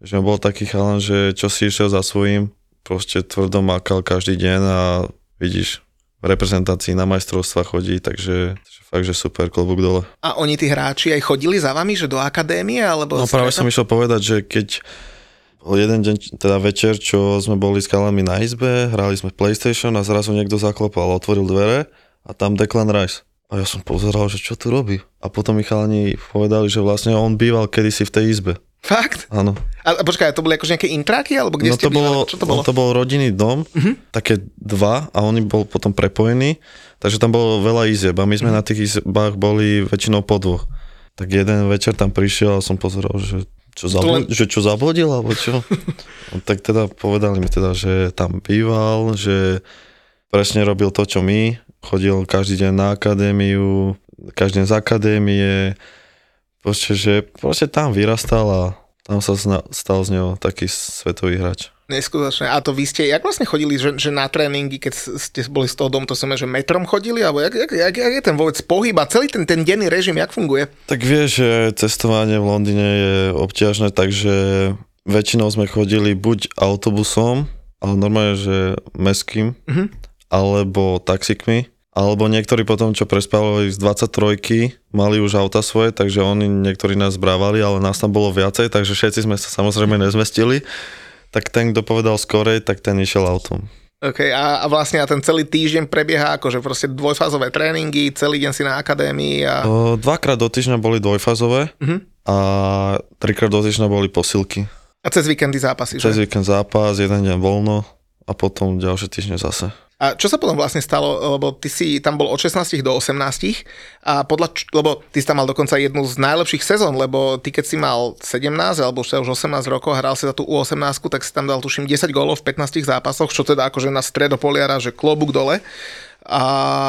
že bol taký chalan, že čo si išiel za svojím, proste tvrdo makal každý deň a vidíš, v reprezentácii na majstrovstva chodí, takže, takže fakt, že super, klobúk dole. A oni tí hráči aj chodili za vami, že do akadémie? Alebo no práve som išiel povedať, že keď jeden deň, teda večer, čo sme boli s kalami na izbe, hrali sme PlayStation a zrazu niekto zaklopal, otvoril dvere a tam Declan Rice. A ja som pozeral, že čo tu robí. A potom mi chalani povedali, že vlastne on býval kedysi v tej izbe. Fakt? Áno. A, a počkaj, to boli akože nejaké intráky, alebo kde no ste to bolo? Čo to bolo? Mhm. to bol rodinný dom, uh-huh. také dva a oni bol potom prepojení, takže tam bolo veľa izieb a my sme uh-huh. na tých izbách boli väčšinou po dvoch. Tak jeden večer tam prišiel a som pozeral, že čo, zablo- len- že čo zablodil, alebo čo. no, tak teda povedali mi teda, že tam býval, že presne robil to, čo my, chodil každý deň na akadémiu, každý deň z akadémie, proste, že proste tam vyrastal a tam sa stal z neho taký svetový hráč. Neskutočné. A to vy ste, jak vlastne chodili, že, že na tréningy, keď ste boli z toho domu, to som že metrom chodili, alebo jak, jak, jak, jak je ten vôbec pohyb a celý ten, ten denný režim, jak funguje? Tak vieš, že cestovanie v Londýne je obťažné, takže väčšinou sme chodili buď autobusom, ale normálne, že meským, Mhm. alebo taxikmi, alebo niektorí potom, čo prespávali z 23 mali už auta svoje, takže oni niektorí nás brávali, ale nás tam bolo viacej, takže všetci sme sa samozrejme nezmestili. Tak ten, kto povedal skorej, tak ten išiel autom. OK, a, a vlastne a ten celý týždeň prebieha akože proste dvojfázové tréningy, celý deň si na akadémii a... O, dvakrát do týždňa boli dvojfázové Mhm. a trikrát do týždňa boli posilky. A cez víkendy zápasy, že? Cez víkend zápas, jeden deň voľno a potom ďalšie týždne zase. A čo sa potom vlastne stalo, lebo ty si tam bol od 16 do 18 a podľa, lebo ty si tam mal dokonca jednu z najlepších sezón, lebo ty keď si mal 17 alebo už 18 rokov hral si za tú U18, tak si tam dal tuším 10 gólov v 15 zápasoch, čo teda akože na stredopoliara, že klobúk dole. A,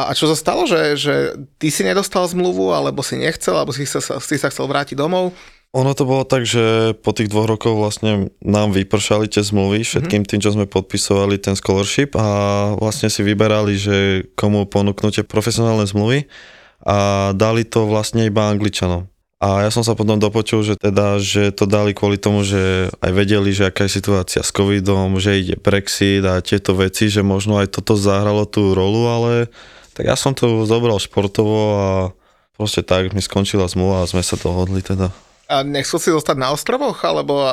a čo sa stalo, že, že ty si nedostal zmluvu, alebo si nechcel, alebo si sa, si sa chcel vrátiť domov? Ono to bolo tak, že po tých dvoch rokoch vlastne nám vypršali tie zmluvy, všetkým tým, čo sme podpisovali ten scholarship a vlastne si vyberali, že komu ponúknú tie profesionálne zmluvy a dali to vlastne iba Angličanom. A ja som sa potom dopočul, že teda, že to dali kvôli tomu, že aj vedeli, že aká je situácia s covidom, že ide Brexit a tieto veci, že možno aj toto zahralo tú rolu, ale tak ja som to zobral športovo a proste tak mi skončila zmluva a sme sa dohodli teda. A nechcel si zostať na ostrovoch? Alebo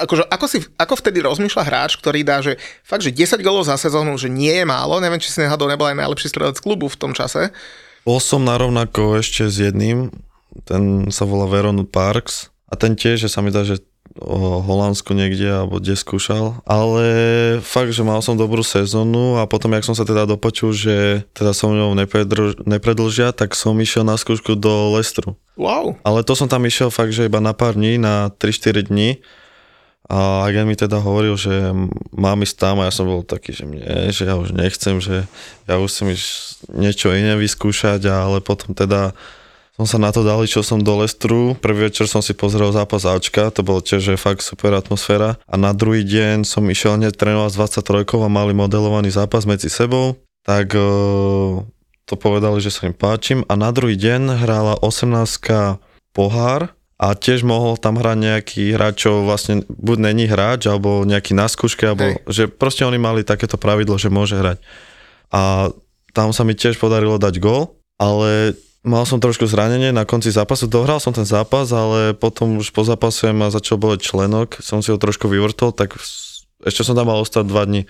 akože, ako, si, ako vtedy rozmýšľa hráč, ktorý dá, že fakt, že 10 golov za sezónu, že nie je málo, neviem, či si nehadol nebol aj najlepší strelec klubu v tom čase. Bol som narovnako ešte s jedným, ten sa volá Veron Parks a ten tiež, že sa mi dá, že o Holandsku niekde alebo kde skúšal, ale fakt, že mal som dobrú sezónu a potom, jak som sa teda dopočul, že teda som ňou nepredlž, nepredlžia, tak som išiel na skúšku do Lestru. Wow. Ale to som tam išiel fakt, že iba na pár dní, na 3-4 dní. A agent mi teda hovoril, že mám ísť tam a ja som bol taký, že nie, že ja už nechcem, že ja už chcem ísť niečo iné vyskúšať, ale potom teda som sa na to dal, išiel som do Lestru, prvý večer som si pozrel zápas Ačka, to bolo tiež že fakt super atmosféra a na druhý deň som išiel hneď trénovať s 23 a mali modelovaný zápas medzi sebou, tak eh, to povedali, že sa im páčim a na druhý deň hrála 18 pohár a tiež mohol tam hrať nejaký hráč, čo vlastne buď není hráč, alebo nejaký na skúške, alebo Hej. že proste oni mali takéto pravidlo, že môže hrať. A tam sa mi tiež podarilo dať gól, ale mal som trošku zranenie na konci zápasu, dohral som ten zápas, ale potom už po zápase ma začal boleť členok, som si ho trošku vyvrtol, tak ešte som tam mal ostať dva dní.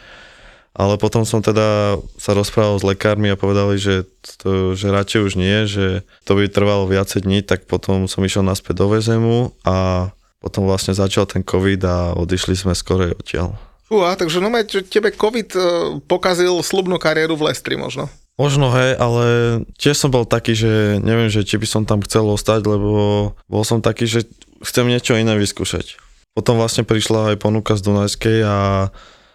Ale potom som teda sa rozprával s lekármi a povedali, že, to, že radšej už nie, že to by trvalo viacej dní, tak potom som išiel naspäť do VZMu a potom vlastne začal ten COVID a odišli sme skoro odtiaľ. Fúha, takže no tebe COVID e, pokazil slubnú kariéru v Lestri možno. Možno hej, ale tiež som bol taký, že neviem, že či by som tam chcel ostať, lebo bol som taký, že chcem niečo iné vyskúšať. Potom vlastne prišla aj ponuka z Dunajskej a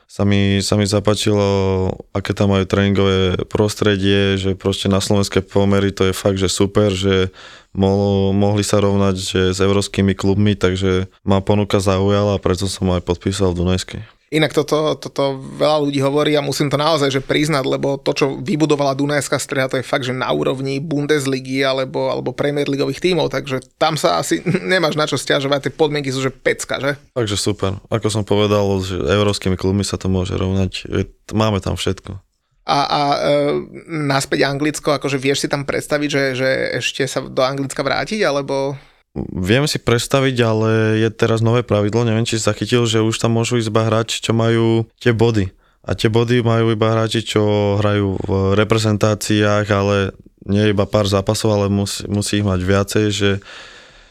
sa mi, sa mi zapáčilo, aké tam majú tréningové prostredie, že proste na slovenské pomery to je fakt, že super, že mohlo, mohli sa rovnať že s európskymi klubmi, takže ma ponuka zaujala a preto som aj podpísal v Dunajskej. Inak toto, toto veľa ľudí hovorí a musím to naozaj že priznať, lebo to, čo vybudovala Dunajská streha, to je fakt, že na úrovni Bundesligy alebo, alebo Premier Ligových tímov, takže tam sa asi nemáš na čo stiažovať, tie podmienky sú že pecka, že? Takže super. Ako som povedal, že európskymi klubmi sa to môže rovnať. Máme tam všetko. A, a e, naspäť Anglicko, akože vieš si tam predstaviť, že, že ešte sa do Anglicka vrátiť, alebo... Viem si predstaviť, ale je teraz nové pravidlo, neviem, či si zachytil, že už tam môžu ísť iba hráči, čo majú tie body. A tie body majú iba hráči, čo hrajú v reprezentáciách, ale nie iba pár zápasov, ale musí, musí ich mať viacej, že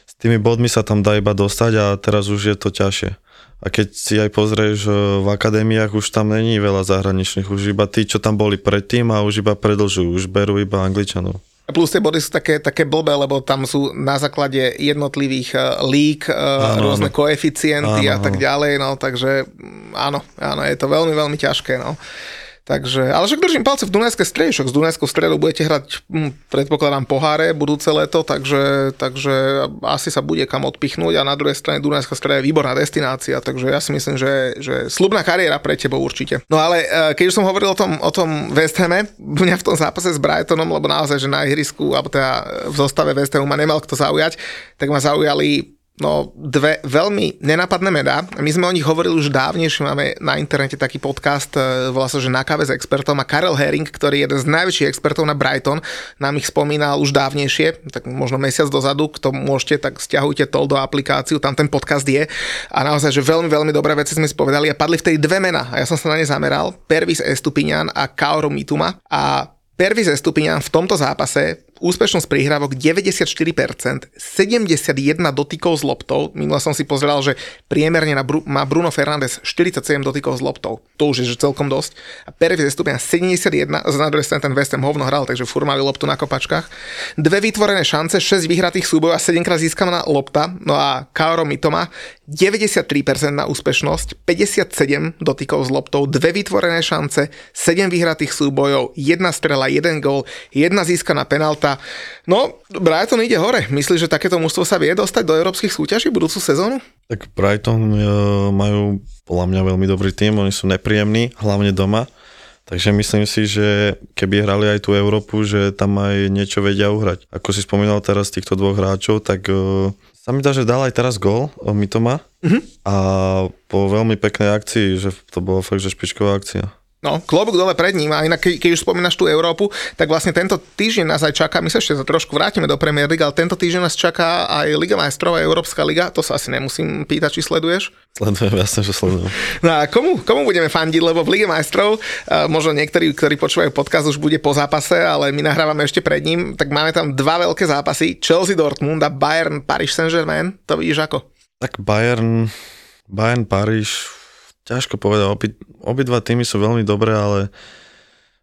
s tými bodmi sa tam dá iba dostať a teraz už je to ťažšie. A keď si aj pozrieš v akadémiách, už tam není veľa zahraničných, už iba tí, čo tam boli predtým a už iba predlžujú, už berú iba Angličanov. Plus tie body sú také, také blbé, lebo tam sú na základe jednotlivých uh, lík, uh, rôzne áno. koeficienty áno, a tak ďalej, no takže mm, áno, áno, je to veľmi, veľmi ťažké, no. Takže, ale však držím palce v Dunajskej strede, však z Dunajskou stredou budete hrať, hm, predpokladám, poháre budúce leto, takže, takže asi sa bude kam odpichnúť a na druhej strane Dunajská streda je výborná destinácia, takže ja si myslím, že, že slubná kariéra pre tebou určite. No ale e, keď už som hovoril o tom, o tom West Hame, mňa v tom zápase s Brightonom, lebo naozaj, že na ihrisku, alebo teda v zostave West Hamu ma nemal kto zaujať, tak ma zaujali No, dve veľmi nenápadné mená. My sme o nich hovorili už dávnejšie, máme na internete taký podcast, e, volá sa, že na káve s expertom a Karel Herring, ktorý je jeden z najväčších expertov na Brighton, nám ich spomínal už dávnejšie, tak možno mesiac dozadu, kto môžete, tak stiahujte tol do aplikáciu, tam ten podcast je. A naozaj, že veľmi, veľmi dobré veci sme spovedali a padli v tej dve mena a ja som sa na ne zameral, Pervis Estupinian a Kaoru Mituma a Pervis Estupinian v tomto zápase úspešnosť prihrávok 94%, 71 dotykov s loptou. Minule som si pozeral, že priemerne má Bruno Fernández 47 dotykov s loptou. To už je že celkom dosť. A Pervis Estupinian 71, z na druhej strane ten West Ham hovno hral, takže fur loptu na kopačkách. Dve vytvorené šance, 6 vyhratých súbojov a 7 krát získaná lopta. No a Kaoro Mitoma 93% na úspešnosť, 57 dotykov s loptou, dve vytvorené šance, 7 vyhratých súbojov, jedna strela, jeden gól, jedna získaná penalta. No, Brighton ide hore. Myslíš, že takéto mužstvo sa vie dostať do európskych súťaží budúcu sezónu? Tak Brighton uh, majú podľa mňa veľmi dobrý tým, oni sú nepríjemní, hlavne doma. Takže myslím si, že keby hrali aj tú Európu, že tam aj niečo vedia uhrať. Ako si spomínal teraz týchto dvoch hráčov, tak uh, sa mi dá, že dal aj teraz gol, Mitoma. Uh-huh. A po veľmi peknej akcii, že to bolo fakt, že špičková akcia. No, klobúk dole pred ním a inak ke, keď už spomínaš tú Európu, tak vlastne tento týždeň nás aj čaká, my sa ešte za trošku vrátime do Premier League, ale tento týždeň nás čaká aj Liga majstrov a Európska liga, to sa asi nemusím pýtať, či sleduješ. Sledujem, jasne, že sledujem. No a komu, komu budeme fandiť, lebo v Lige majstrov, uh, možno niektorí, ktorí počúvajú podcast, už bude po zápase, ale my nahrávame ešte pred ním, tak máme tam dva veľké zápasy, Chelsea Dortmund a Bayern Paris Saint-Germain, to vidíš ako? Tak Bayern, Bayern Paris, ťažko povedať, obi, obidva týmy sú veľmi dobré, ale,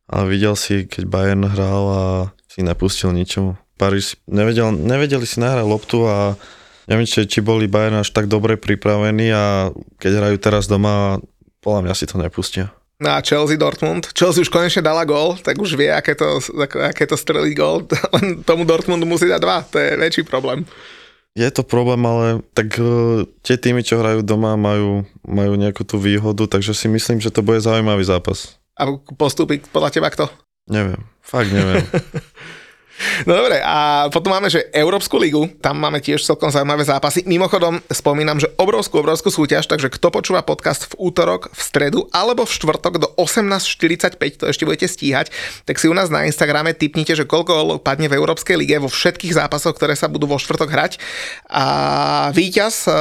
ale videl si, keď Bayern hral a si nepustil ničomu. Paris nevedel, nevedeli si nahrať loptu a neviem, či, či boli Bayern až tak dobre pripravení a keď hrajú teraz doma, podľa mňa si to nepustia. Na Chelsea Dortmund. Chelsea už konečne dala gól, tak už vie, aké to, aké to strelí gól. Len tomu Dortmundu musí dať dva, to je väčší problém. Je to problém, ale tak uh, tie týmy, čo hrajú doma, majú, majú nejakú tú výhodu, takže si myslím, že to bude zaujímavý zápas. A postupí podľa teba kto? Neviem, fakt neviem. No dobre, a potom máme, že Európsku ligu, tam máme tiež celkom zaujímavé zápasy. Mimochodom, spomínam, že obrovskú, obrovskú súťaž, takže kto počúva podcast v útorok, v stredu alebo v štvrtok do 18.45, to ešte budete stíhať, tak si u nás na Instagrame typnite, že koľko padne v Európskej lige vo všetkých zápasoch, ktoré sa budú vo štvrtok hrať. A víťaz, e, e,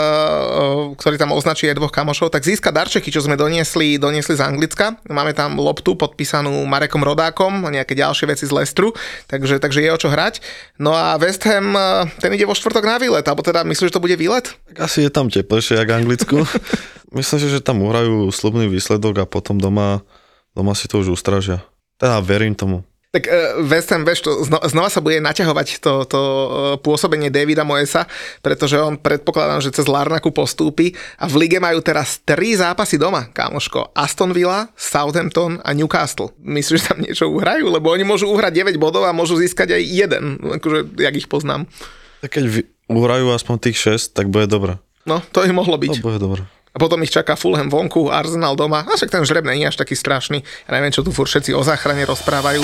ktorý tam označí aj dvoch kamošov, tak získa darčeky, čo sme doniesli, doniesli z Anglicka. Máme tam loptu podpísanú Marekom Rodákom, nejaké ďalšie veci z Lestru, takže, takže je o čo hrať. No a West Ham, eh, ten ide vo štvrtok na výlet, alebo teda myslíš, že to bude výlet? Asi je tam teplejšie, jak Anglicku. Myslím si, že tam uhrajú slubný výsledok a potom doma, doma si to už ustražia. Teda verím tomu. Tak uh, West Ham, vieš, to, znova sa bude naťahovať to, to uh, pôsobenie Davida Moesa, pretože on predpokladám, že cez Larnaku postúpi a v lige majú teraz tri zápasy doma, kámoško. Aston Villa, Southampton a Newcastle. Myslíš, že tam niečo uhrajú? Lebo oni môžu uhrať 9 bodov a môžu získať aj jeden, akože, jak ich poznám. Tak keď uhrajú aspoň tých 6, tak bude dobré. No, to ich mohlo byť. To bude dobré. A potom ich čaká Fulham vonku, Arsenal doma. A však ten žreb nie je až taký strašný. Ja neviem, čo tu furt všetci o záchrane rozprávajú.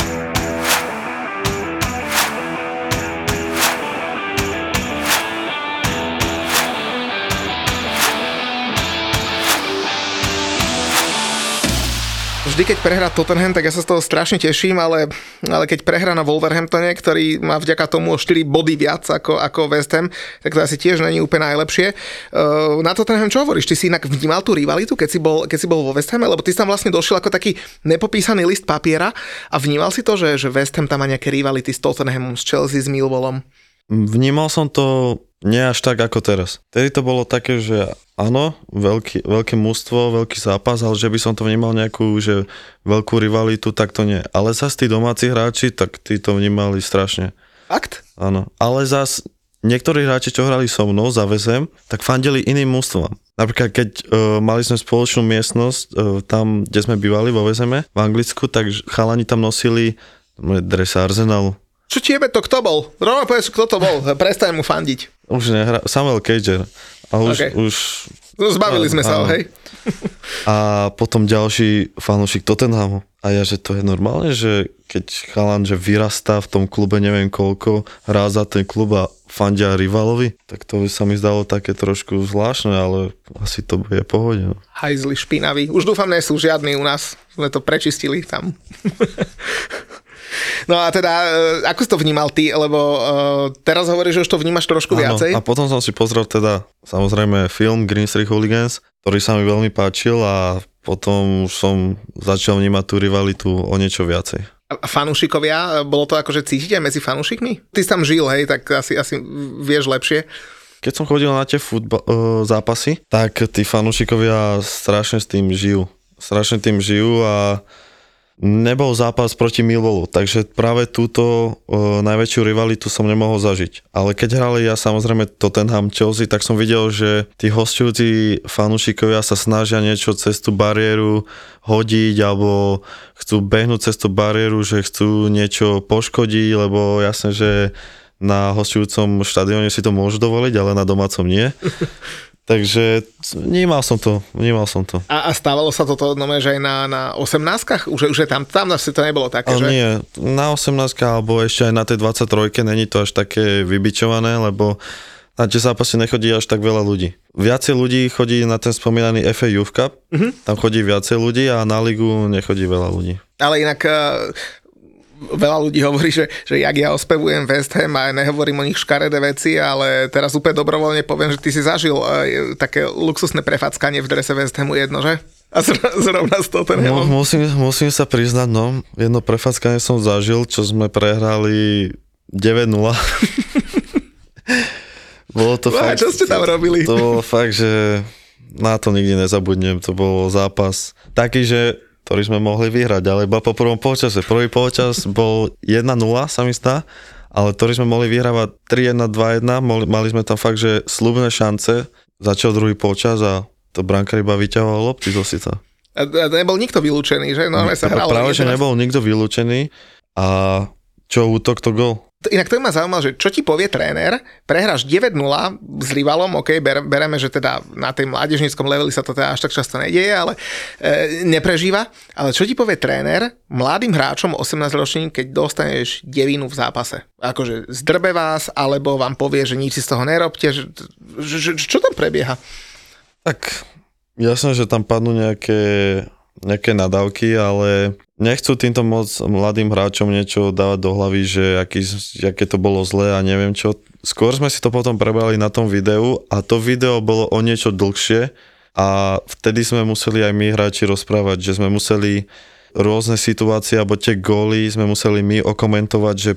Vždy, keď prehrá Tottenham, tak ja sa z toho strašne teším, ale, ale keď prehrá na Wolverhamptone, ktorý má vďaka tomu o 4 body viac ako, ako West Ham, tak to asi tiež není úplne najlepšie. Uh, na Tottenham čo hovoríš? Ty si inak vnímal tú rivalitu, keď si bol, keď si bol vo West Hame? Lebo ty si tam vlastne došiel ako taký nepopísaný list papiera a vnímal si to, že, že West Ham tam má nejaké rivality s Tottenhamom, s Chelsea, s Millwallom? Vnímal som to nie až tak ako teraz. Tedy to bolo také, že áno, veľký, veľké mústvo, veľký zápas, ale že by som to vnímal nejakú, že veľkú rivalitu, tak to nie. Ale zase tí domáci hráči, tak tí to vnímali strašne. Fakt? Áno, ale zase niektorí hráči, čo hrali so mnou za VZM, tak fandili iným mústvom. Napríklad, keď uh, mali sme spoločnú miestnosť uh, tam, kde sme bývali vo VZM v Anglicku, tak chalani tam nosili dres Arsenalu čo tiebe to kto bol? Rovno povedz, kto to bol. Prestaň mu fandiť. Už nehra. Samuel Cager. A už, okay. už No, zbavili sme sa hej. A potom ďalší fanúšik Tottenhamu. A ja, že to je normálne, že keď chalan, že vyrastá v tom klube neviem koľko, hrá za ten klub a fandia rivalovi, tak to by sa mi zdalo také trošku zvláštne, ale asi to bude pohode. No. Hajzli špinaví. Už dúfam, nie sú žiadni u nás. Sme to prečistili tam. No a teda, e, ako si to vnímal ty, lebo uh, teraz hovoríš, že už to vnímaš trošku ano, viacej. A potom som si pozrel teda samozrejme film Green Street Hooligans, ktorý sa mi veľmi páčil a potom už som začal vnímať tú rivalitu o niečo viacej. Fanúšikovia, bolo to akože cítiť aj medzi fanúšikmi? Ty si tam žil, hej, tak asi, asi vieš lepšie. Keď som chodil na tie futba- zápasy, tak tí fanúšikovia strašne s tým žijú. Strašne tým žijú a nebol zápas proti Millwallu, takže práve túto uh, najväčšiu rivalitu som nemohol zažiť. Ale keď hrali ja samozrejme Tottenham Chelsea, tak som videl, že tí hostujúci fanúšikovia sa snažia niečo cez tú bariéru hodiť alebo chcú behnúť cez tú bariéru, že chcú niečo poškodiť, lebo jasne, že na hostujúcom štadióne si to môžu dovoliť, ale na domácom nie. Takže vnímal som to, vnímal som to. A, a stávalo sa toto no, že aj na, na 18 Už, už je tam, tam asi to nebolo také, ale že? Nie, na 18 alebo ešte aj na tej 23 není to až také vybičované, lebo na tie zápasy nechodí až tak veľa ľudí. Viacej ľudí chodí na ten spomínaný FA Youth Cup, uh-huh. tam chodí viacej ľudí a na ligu nechodí veľa ľudí. Ale inak veľa ľudí hovorí, že, že jak ja ospevujem West Ham a nehovorím o nich škaredé veci, ale teraz úplne dobrovoľne poviem, že ty si zažil uh, také luxusné prefackanie v drese West Hamu jedno, že? A zrovna z toho ten no, musím, musím sa priznať, no, jedno prefackanie som zažil, čo sme prehrali 9-0. bolo to no, fakt, čo ste tam robili? To bolo fakt, že na to nikdy nezabudnem. To bol zápas taký, že ktorý sme mohli vyhrať, ale iba po prvom počase. Prvý počas bol 1-0, sa mi stá, ale ktorý sme mohli vyhrávať 3-1, 2-1, mali sme tam fakt, že slubné šance, začal druhý počas a to brankár iba vyťahoval lopty zo sita. A, a nebol nikto vylúčený, že? No, sa hralo. Práve, že nebol nikto vylúčený a čo útok, to gol. Inak to ma zaujímalo, že čo ti povie tréner, prehráš 9-0 s rivalom, ok, ber, bereme, že teda na tej mládežníckom leveli sa to teda až tak často nedieje, ale e, neprežíva, ale čo ti povie tréner mladým hráčom 18-ročným, keď dostaneš devinu v zápase? Akože zdrbe vás, alebo vám povie, že nič si z toho nerobte, že, že, že, čo tam prebieha? Tak jasné, že tam padnú nejaké, nejaké nadávky, ale nechcú týmto moc mladým hráčom niečo dávať do hlavy, že aký, aké to bolo zlé a neviem čo. Skôr sme si to potom prebrali na tom videu a to video bolo o niečo dlhšie a vtedy sme museli aj my hráči rozprávať, že sme museli rôzne situácie alebo tie góly sme museli my okomentovať, že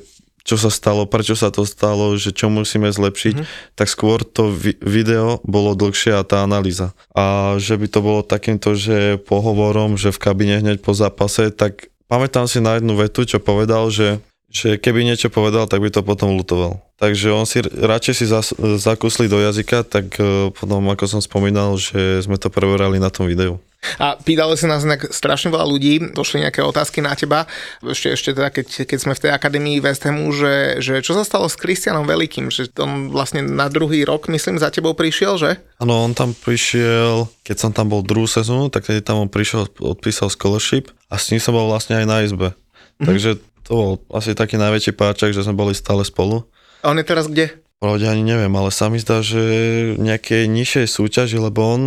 čo sa stalo, prečo sa to stalo, že čo musíme zlepšiť, mm-hmm. tak skôr to vi- video bolo dlhšie a tá analýza. A že by to bolo takýmto, že pohovorom, že v kabine hneď po zápase, tak pamätám si na jednu vetu, čo povedal, že že keby niečo povedal, tak by to potom lutoval. Takže on si radšej si zas, zakusli do jazyka, tak uh, potom, ako som spomínal, že sme to preberali na tom videu. A pýtali sa nás strašne veľa ľudí, došli nejaké otázky na teba, ešte, ešte teda, keď, keď sme v tej akadémii West Hamu, že, že čo sa stalo s Kristianom Velikým, že on vlastne na druhý rok, myslím, za tebou prišiel, že? Áno, on tam prišiel, keď som tam bol druhú sezónu, tak tedy tam on prišiel, odpísal scholarship a s ním som bol vlastne aj na izbe. Mm-hmm. Takže to bol asi taký najväčší páčak, že sme boli stále spolu. A on je teraz kde? Pravde ani neviem, ale sa mi zdá, že nejakej nižšej súťaži, lebo on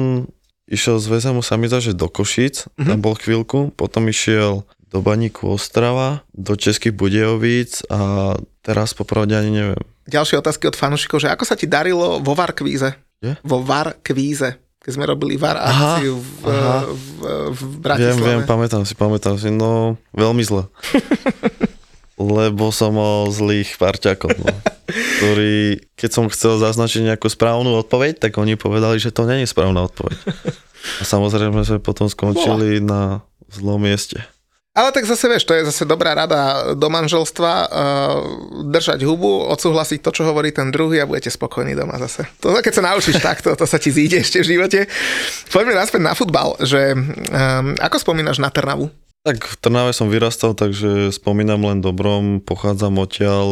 išiel z VZMu sa mi zdá, že do Košic, mm-hmm. tam bol chvíľku, potom išiel do Baníku Ostrava, do Českých Budejovíc a teraz popravde ani neviem. Ďalšie otázky od fanúšikov, že ako sa ti darilo vo Varkvíze? Je? Vo Varkvíze, keď sme robili VAR akciu v, aha. v, v, v Bratislave. Viem, viem, pamätám si, pamätám si, no veľmi zle. Lebo som mal zlých parťakov, no, ktorí, keď som chcel zaznačiť nejakú správnu odpoveď, tak oni povedali, že to nie je správna odpoveď. A samozrejme sme potom skončili Bola. na zlom mieste. Ale tak zase vieš, to je zase dobrá rada do manželstva, uh, držať hubu, odsúhlasiť to, čo hovorí ten druhý a budete spokojní doma zase. To keď sa naučíš takto, to sa ti zíde ešte v živote. Poďme naspäť na futbal, že um, ako spomínaš na Trnavu? Tak v Trnave som vyrastal, takže spomínam len dobrom, pochádzam odtiaľ,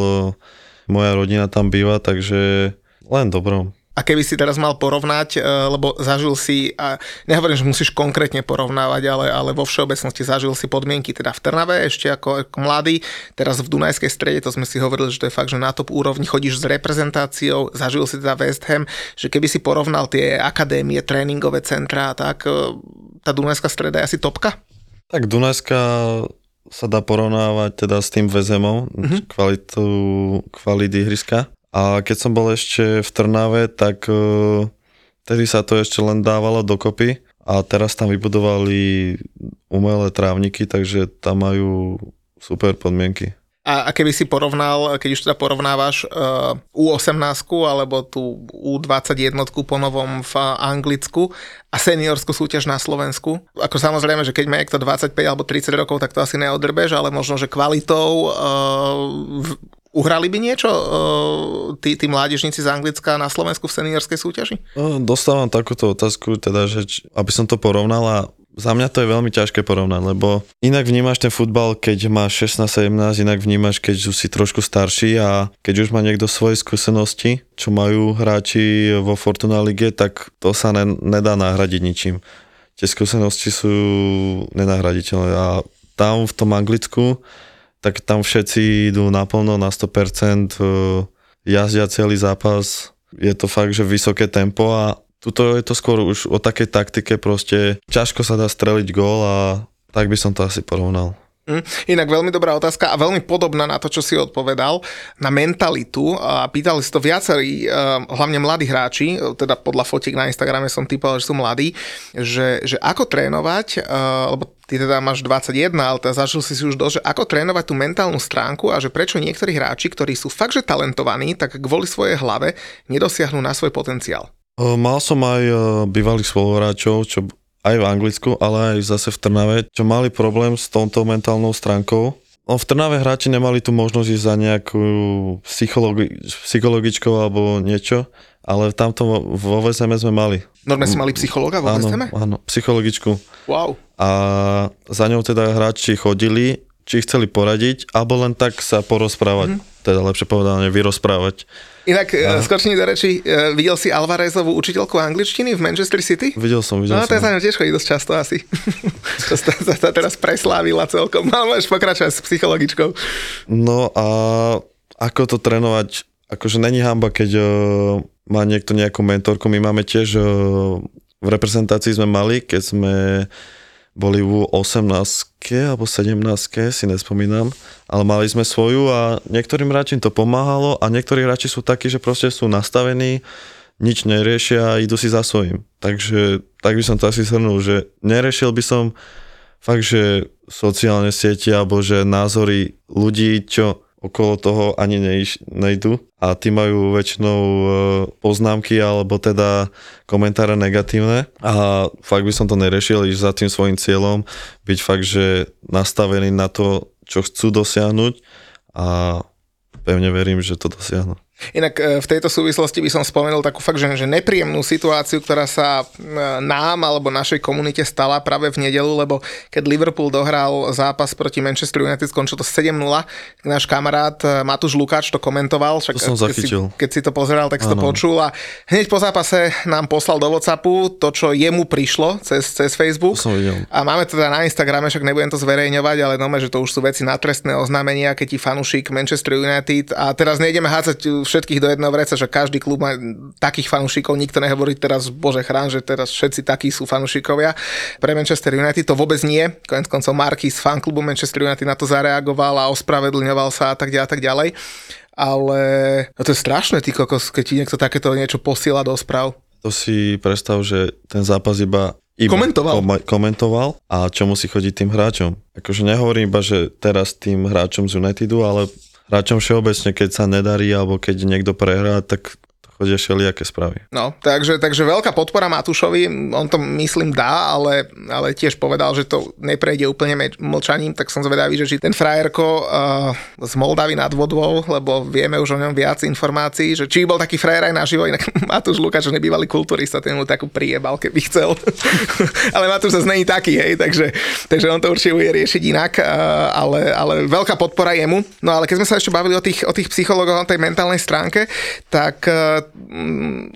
moja rodina tam býva, takže len dobrom. A keby si teraz mal porovnať, e, lebo zažil si, a nehovorím, že musíš konkrétne porovnávať, ale, ale vo všeobecnosti zažil si podmienky teda v Trnave ešte ako, ako mladý, teraz v Dunajskej strede, to sme si hovorili, že to je fakt, že na top úrovni chodíš s reprezentáciou, zažil si teda West Ham, že keby si porovnal tie akadémie, tréningové centrá, tak e, tá Dunajská streda je asi topka? Tak Dunajská sa dá porovnávať teda s tým väzemom, mm-hmm. kvalitu, kvality ihriska. A keď som bol ešte v Trnave, tak uh, tedy sa to ešte len dávalo dokopy a teraz tam vybudovali umelé trávniky, takže tam majú super podmienky. A, a keby si porovnal, keď už teda porovnávaš uh, U18 alebo tú U21 po novom v Anglicku a seniorskú súťaž na Slovensku, ako samozrejme, že keď má niekto 25 alebo 30 rokov, tak to asi neodrbeš, ale možno, že kvalitou uh, Uhrali by niečo uh, tí, tí mládežníci z Anglicka na Slovensku v seniorskej súťaži? No, dostávam takúto otázku, teda, že či, aby som to porovnal a za mňa to je veľmi ťažké porovnať, lebo inak vnímaš ten futbal, keď máš 16-17, inak vnímaš, keď už si trošku starší a keď už má niekto svoje skúsenosti, čo majú hráči vo Fortuna Lige, tak to sa ne, nedá nahradiť ničím. Tie skúsenosti sú nenahraditeľné a tam v tom Anglicku tak tam všetci idú naplno na 100%, e, jazdia celý zápas, je to fakt, že vysoké tempo a tuto je to skôr už o takej taktike proste, ťažko sa dá streliť gól a tak by som to asi porovnal. Hm. Inak veľmi dobrá otázka a veľmi podobná na to, čo si odpovedal, na mentalitu. A pýtali si to viacerí, eh, hlavne mladí hráči, teda podľa fotiek na Instagrame som typoval, že sú mladí, že, že ako trénovať, lebo ty teda máš 21, ale teda zažil si si už dosť, že ako trénovať tú mentálnu stránku a že prečo niektorí hráči, ktorí sú fakt, že talentovaní, tak kvôli svojej hlave nedosiahnu na svoj potenciál. Mal som aj bývalých spoluhráčov, čo aj v Anglicku, ale aj zase v Trnave, čo mali problém s touto mentálnou stránkou. No, v Trnave hráči nemali tu možnosť ísť za nejakú psychologi- psychologičkou alebo niečo, ale tamto vo VSM sme mali. Normálne si mali psychológa vo áno, VSM? Áno, psychologičku. Wow. A za ňou teda hráči chodili, či chceli poradiť, alebo len tak sa porozprávať. Mm-hmm teda lepšie povedané, vyrozprávať. Inak, uh, skočný do reči, uh, videl si Alvarezovú učiteľku angličtiny v Manchester City? Videl som, videl no, som. No, to tiež chodí dosť často asi. to sa, teraz preslávila celkom. No, môžeš pokračovať s psychologičkou. No a ako to trénovať, akože není hamba, keď uh, má niekto nejakú mentorku. My máme tiež, uh, v reprezentácii sme mali, keď sme boli v 18 alebo 17 si nespomínam, ale mali sme svoju a niektorým hráčom to pomáhalo a niektorí hráči sú takí, že proste sú nastavení, nič neriešia a idú si za svojím. Takže tak by som to asi shrnul, že neriešil by som fakt, že sociálne siete alebo že názory ľudí, čo okolo toho ani nejš, nejdu. A tí majú väčšinou e, poznámky alebo teda komentáre negatívne. A fakt by som to nerešil, ísť za tým svojim cieľom, byť fakt, že nastavený na to, čo chcú dosiahnuť. A pevne verím, že to dosiahnu. Inak e, v tejto súvislosti by som spomenul takú fakt, že, že nepríjemnú situáciu, ktorá sa e, nám alebo našej komunite stala práve v nedelu, lebo keď Liverpool dohral zápas proti Manchester United, skončil to 7-0, náš kamarát e, Matúš Lukáč to komentoval, však to som keď, si, keď si to pozeral, tak si to počul a hneď po zápase nám poslal do Whatsappu to, čo jemu prišlo cez, cez Facebook. To som videl. A máme to teda na Instagrame, však nebudem to zverejňovať, ale no, že to už sú veci na trestné oznámenia, keď ti fanúšik Manchester United a teraz nejdeme hádzať všetkých do jedného vreca, že každý klub má takých fanúšikov, nikto nehovorí teraz, bože chrán, že teraz všetci takí sú fanúšikovia. Pre Manchester United to vôbec nie. Konec koncov Marky z fanklubu Manchester United na to zareagoval a ospravedlňoval sa a tak ďalej a tak ďalej. Ale no to je strašné, ty kokos, keď ti niekto takéto niečo posiela do správ. To si predstav, že ten zápas iba iba Komentoval. Kom- komentoval a čo musí chodiť tým hráčom. Akože nehovorím iba, že teraz tým hráčom z Unitedu, ale hráčom všeobecne, keď sa nedarí alebo keď niekto prehrá, tak chodia všelijaké správy. No, takže, takže veľká podpora Matúšovi, on to myslím dá, ale, ale tiež povedal, že to neprejde úplne mlčaním, tak som zvedavý, že či ten frajerko uh, z Moldavy nad vodou, lebo vieme už o ňom viac informácií, že či bol taký frajer aj naživo, inak Matúš Lukáš, nebývalý kulturista, ten mu takú priebal, keby chcel. ale Matúš sa není taký, hej, takže, takže on to určite bude riešiť inak, uh, ale, ale veľká podpora jemu. No ale keď sme sa ešte bavili o tých, o tých psychológoch, o tej mentálnej stránke, tak uh,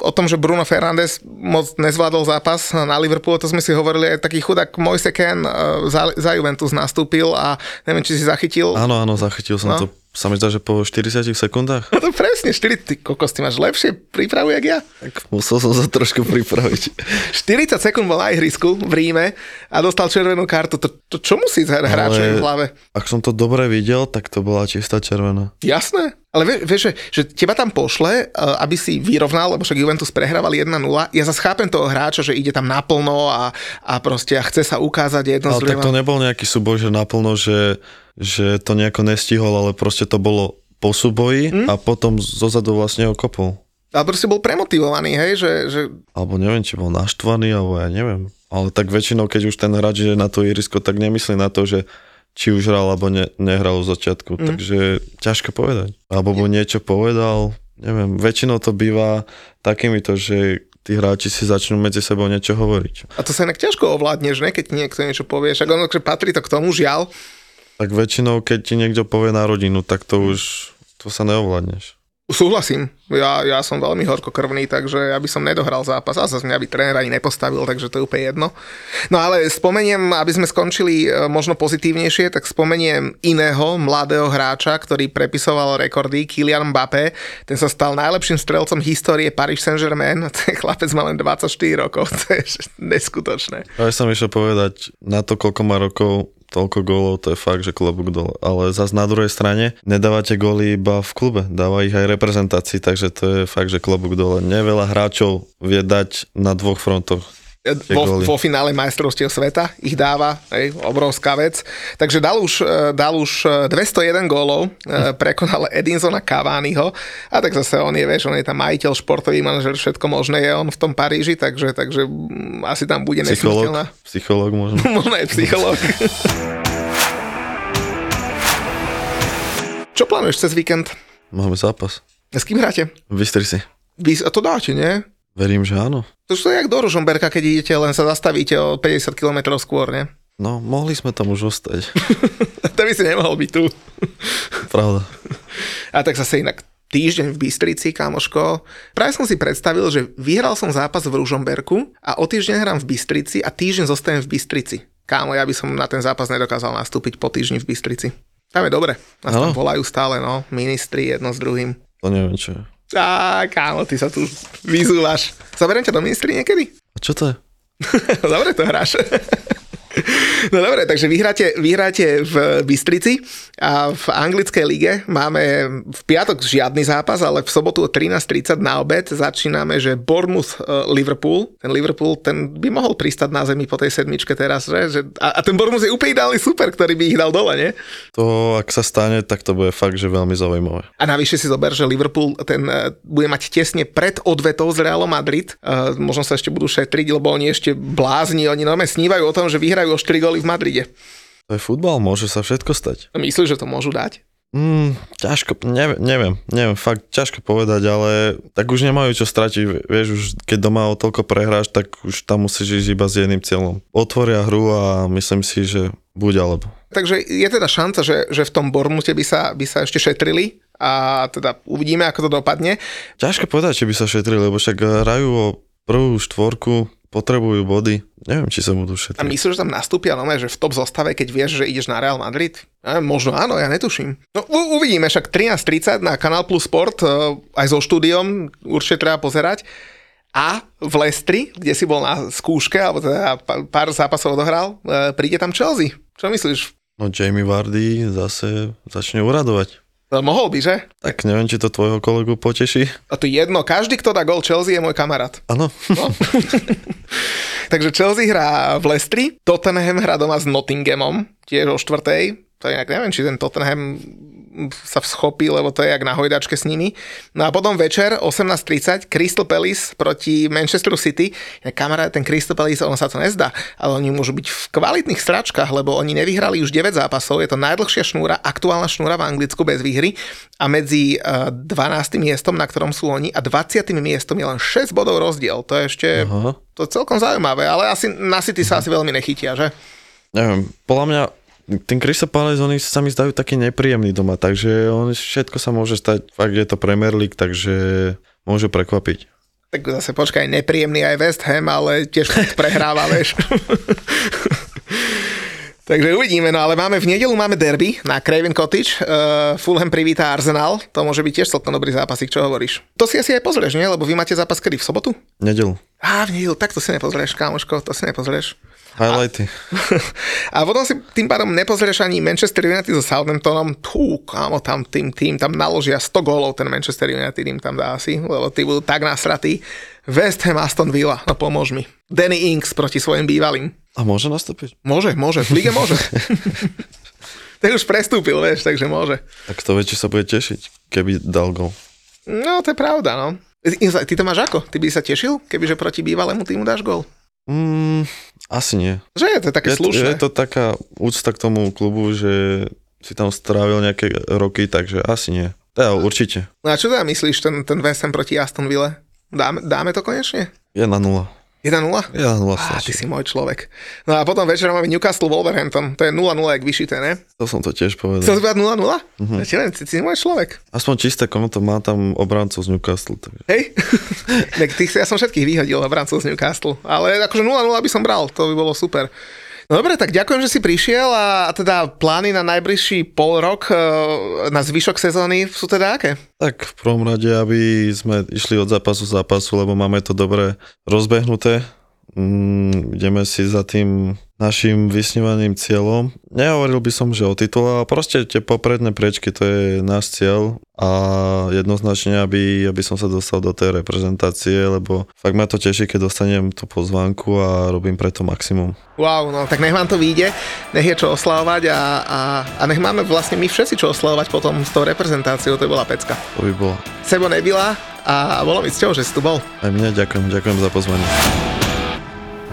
o tom, že Bruno Fernández moc nezvládol zápas na Liverpool, to sme si hovorili, aj taký chudák Moise Ken za, za Juventus nastúpil a neviem, či si zachytil. Áno, áno, zachytil som no. to sa mi zdá, že po 40 sekundách. No to presne, 4, ty kokos, ty máš lepšie prípravu, jak ja. Tak musel som sa trošku pripraviť. 40 sekúnd bol na ihrisku v Ríme a dostal červenú kartu. To, to čo musí hráčom v hlave? Ak som to dobre videl, tak to bola čistá červená. Jasné. Ale vieš, vie, že, že teba tam pošle, e, aby si vyrovnal, lebo však Juventus prehrával 1-0. Ja zase chápem toho hráča, že ide tam naplno a, a proste a chce sa ukázať jedno Ale tak to nebol nejaký súboj, že naplno, že že to nejako nestihol, ale proste to bolo po súboji mm. a potom zozadu vlastne ho kopol. Ale proste bol premotivovaný, hej, že, že... Alebo neviem, či bol naštvaný, alebo ja neviem. Ale tak väčšinou, keď už ten hráč je na to irisko, tak nemyslí na to, že či už hral, alebo ne, nehral v začiatku. Mm. Takže ťažko povedať. Alebo mu niečo povedal, neviem. Väčšinou to býva takýmito, že tí hráči si začnú medzi sebou niečo hovoriť. A to sa inak ťažko ovládneš, ne? keď niekto niečo povie. Však ono, že patrí to k tomu, žiaľ, tak väčšinou, keď ti niekto povie na rodinu, tak to už, to sa neovládneš. Súhlasím. Ja, ja som veľmi horkokrvný, takže ja by som nedohral zápas. A zase mňa by tréner ani nepostavil, takže to je úplne jedno. No ale spomeniem, aby sme skončili e, možno pozitívnejšie, tak spomeniem iného mladého hráča, ktorý prepisoval rekordy, Kylian Mbappé. Ten sa stal najlepším strelcom histórie Paris Saint-Germain. Ten chlapec má len 24 rokov, to je neskutočné. Ja som išiel povedať, na to, koľko má rokov, toľko gólov, to je fakt, že klobúk dole. Ale zas na druhej strane nedávate góly iba v klube, dáva ich aj reprezentácii, takže to je fakt, že klobúk dole. Neveľa hráčov vie dať na dvoch frontoch vo, vo finále majstrovstiev sveta ich dáva, hej, obrovská vec. Takže dal už, e, dal už 201 e, gólov, e, prekonal Edinsona Cavaniho a tak zase on je, vieš, on je tam majiteľ, športový manažer, všetko možné je on v tom Paríži, takže, takže mm, asi tam bude nesmrteľná. Psychológ možno. možno je psychológ. Čo plánuješ cez víkend? Máme zápas. S kým hráte? V Bystrici. Vy, a to dáte, nie? Verím, že áno. To je jak do Ružomberka, keď idete, len sa zastavíte o 50 km skôr, ne? No, mohli sme tam už ostať. to by si nemohol byť tu. Pravda. A tak zase inak týždeň v Bystrici, kamoško. Práve som si predstavil, že vyhral som zápas v Ružomberku a o týždeň hrám v Bystrici a týždeň zostanem v Bystrici. Kámo, ja by som na ten zápas nedokázal nastúpiť po týždni v Bystrici. Tam je dobre. Nás tam volajú stále, no. Ministri jedno s druhým. To neviem, čo je. Á, kámo, ty sa tu vyzúvaš. Zaberiem ťa do ministri niekedy? A čo to je? Dobre to hráš. No dobre, takže vyhráte, vyhráte v Bystrici a v anglickej lige máme v piatok žiadny zápas, ale v sobotu o 13.30 na obed začíname, že Bournemouth uh, Liverpool. Ten Liverpool, ten by mohol pristať na zemi po tej sedmičke teraz, že? že a, a ten Bournemouth je úplne ideálny super, ktorý by ich dal dole, nie? To, ak sa stane, tak to bude fakt, že veľmi zaujímavé. A navyše si zober, že Liverpool ten uh, bude mať tesne pred odvetou z Realom Madrid. Uh, možno sa ešte budú šetriť, lebo oni ešte blázni, oni normálne snívajú o tom, že vyhrajú o 4 góly v Madride. To je futbal, môže sa všetko stať. Myslíš, že to môžu dať? Mm, ťažko, neviem, neviem, neviem, fakt ťažko povedať, ale tak už nemajú čo stratiť, vieš, už keď doma o toľko prehráš, tak už tam musíš ísť iba s jedným cieľom. Otvoria hru a myslím si, že buď alebo. Takže je teda šanca, že, že v tom Bormute by sa, by sa ešte šetrili a teda uvidíme, ako to dopadne. Ťažko povedať, či by sa šetrili, lebo však hrajú o prvú štvorku potrebujú body. Neviem, či sa A budú šetriť. myslíš, že tam nastúpia, no že v top zostave, keď vieš, že ideš na Real Madrid? A možno áno, ja netuším. No u- uvidíme, však 13.30 na Kanál Plus Sport, eh, aj so štúdiom, určite treba pozerať. A v Lestri, kde si bol na skúške, alebo teda pár zápasov odohral, eh, príde tam Chelsea. Čo myslíš? No Jamie Vardy zase začne uradovať. No, mohol by, že? Tak neviem, či to tvojho kolegu poteší. A to jedno, každý, kto dá gol Chelsea, je môj kamarát. Áno. No. Takže Chelsea hrá v Lestri, Tottenham hrá doma s Nottinghamom, tiež o štvrtej. To je, neviem, či ten Tottenham sa schopí, lebo to je jak na hojdačke s nimi. No a potom večer 18.30 Crystal Palace proti Manchesteru City. Kamarát, ten Crystal Palace, ono sa to nezdá, ale oni môžu byť v kvalitných stračkách, lebo oni nevyhrali už 9 zápasov, je to najdlhšia šnúra, aktuálna šnúra v Anglicku bez výhry a medzi uh, 12. miestom, na ktorom sú oni a 20. miestom je len 6 bodov rozdiel. To je ešte Aha. to je celkom zaujímavé, ale asi na City sa asi veľmi nechytia, že? Neviem, podľa mňa ten Palace, oni sa mi zdajú taký nepríjemný doma, takže on, všetko sa môže stať, fakt je to Premier League, takže môže prekvapiť. Tak zase počkaj, nepríjemný aj West Ham, ale tiež prehráva, vieš. Takže uvidíme, no ale máme v nedelu máme derby na Craven Cottage, uh, Fulham privíta Arsenal, to môže byť tiež celkom dobrý zápasik, čo hovoríš? To si asi aj pozrieš, nie? Lebo vy máte zápas kedy v sobotu? Nedelu. Á, v nedelu, tak to si nepozrieš, kámoško, to si nepozrieš. Highlighty. A potom si tým pádom nepozrieš ani Manchester United so Southamptonom. Tú, kámo, tam tým, tým, tam naložia 100 gólov ten Manchester United im tam dá asi, lebo tí budú tak nasratí. West Ham Aston Villa, no pomôž mi. Danny Inks proti svojim bývalým. A môže nastúpiť? Môže, môže, v lige môže. Ten už prestúpil, vieš, takže môže. Tak to väčšie sa bude tešiť, keby dal gol. No, to je pravda, no. Ty to máš ako? Ty by sa tešil, kebyže proti bývalému týmu dáš gól? Mm, asi nie. Že je to také Je, slušné. je to taká úcta k tomu klubu, že si tam strávil nejaké roky, takže asi nie. Teda určite. No a čo teda myslíš, ten, ten West Ham proti Aston Ville? Dáme, dáme to konečne? 1 na 0. 1-0? 1 na 0 Á, ty si môj človek. No a potom večer máme Newcastle Wolverhampton. To je 0-0, jak vyšité, ne? To som to tiež Chcel povedal. si povedať 0-0? Mm-hmm. Ja ti len, ty si môj človek. Aspoň čisté konto má tam obrancov z Newcastle. Takže. Hej? tak tých, ja som všetkých vyhodil na brancov z Newcastle. Ale akože 0-0 by som bral, to by bolo super. No dobre, tak ďakujem, že si prišiel a teda plány na najbližší pol rok, e, na zvyšok sezóny sú teda aké? Tak v prvom rade, aby sme išli od zápasu zápasu, lebo máme to dobre rozbehnuté. Mm, ideme si za tým našim vysnívaným cieľom. Nehovoril by som, že o titul, ale proste tie popredné priečky, to je náš cieľ a jednoznačne, aby, aby som sa dostal do tej reprezentácie, lebo fakt ma to teší, keď dostanem tú pozvánku a robím preto maximum. Wow, no tak nech vám to vyjde, nech je čo oslavovať a, a, a nech máme vlastne my všetci čo oslavovať potom s tou reprezentáciou, to bola pecka. To by bolo. Sebo Nebila a bolo mi cťou, že si tu bol. Aj mne ďakujem, ďakujem za pozvanie.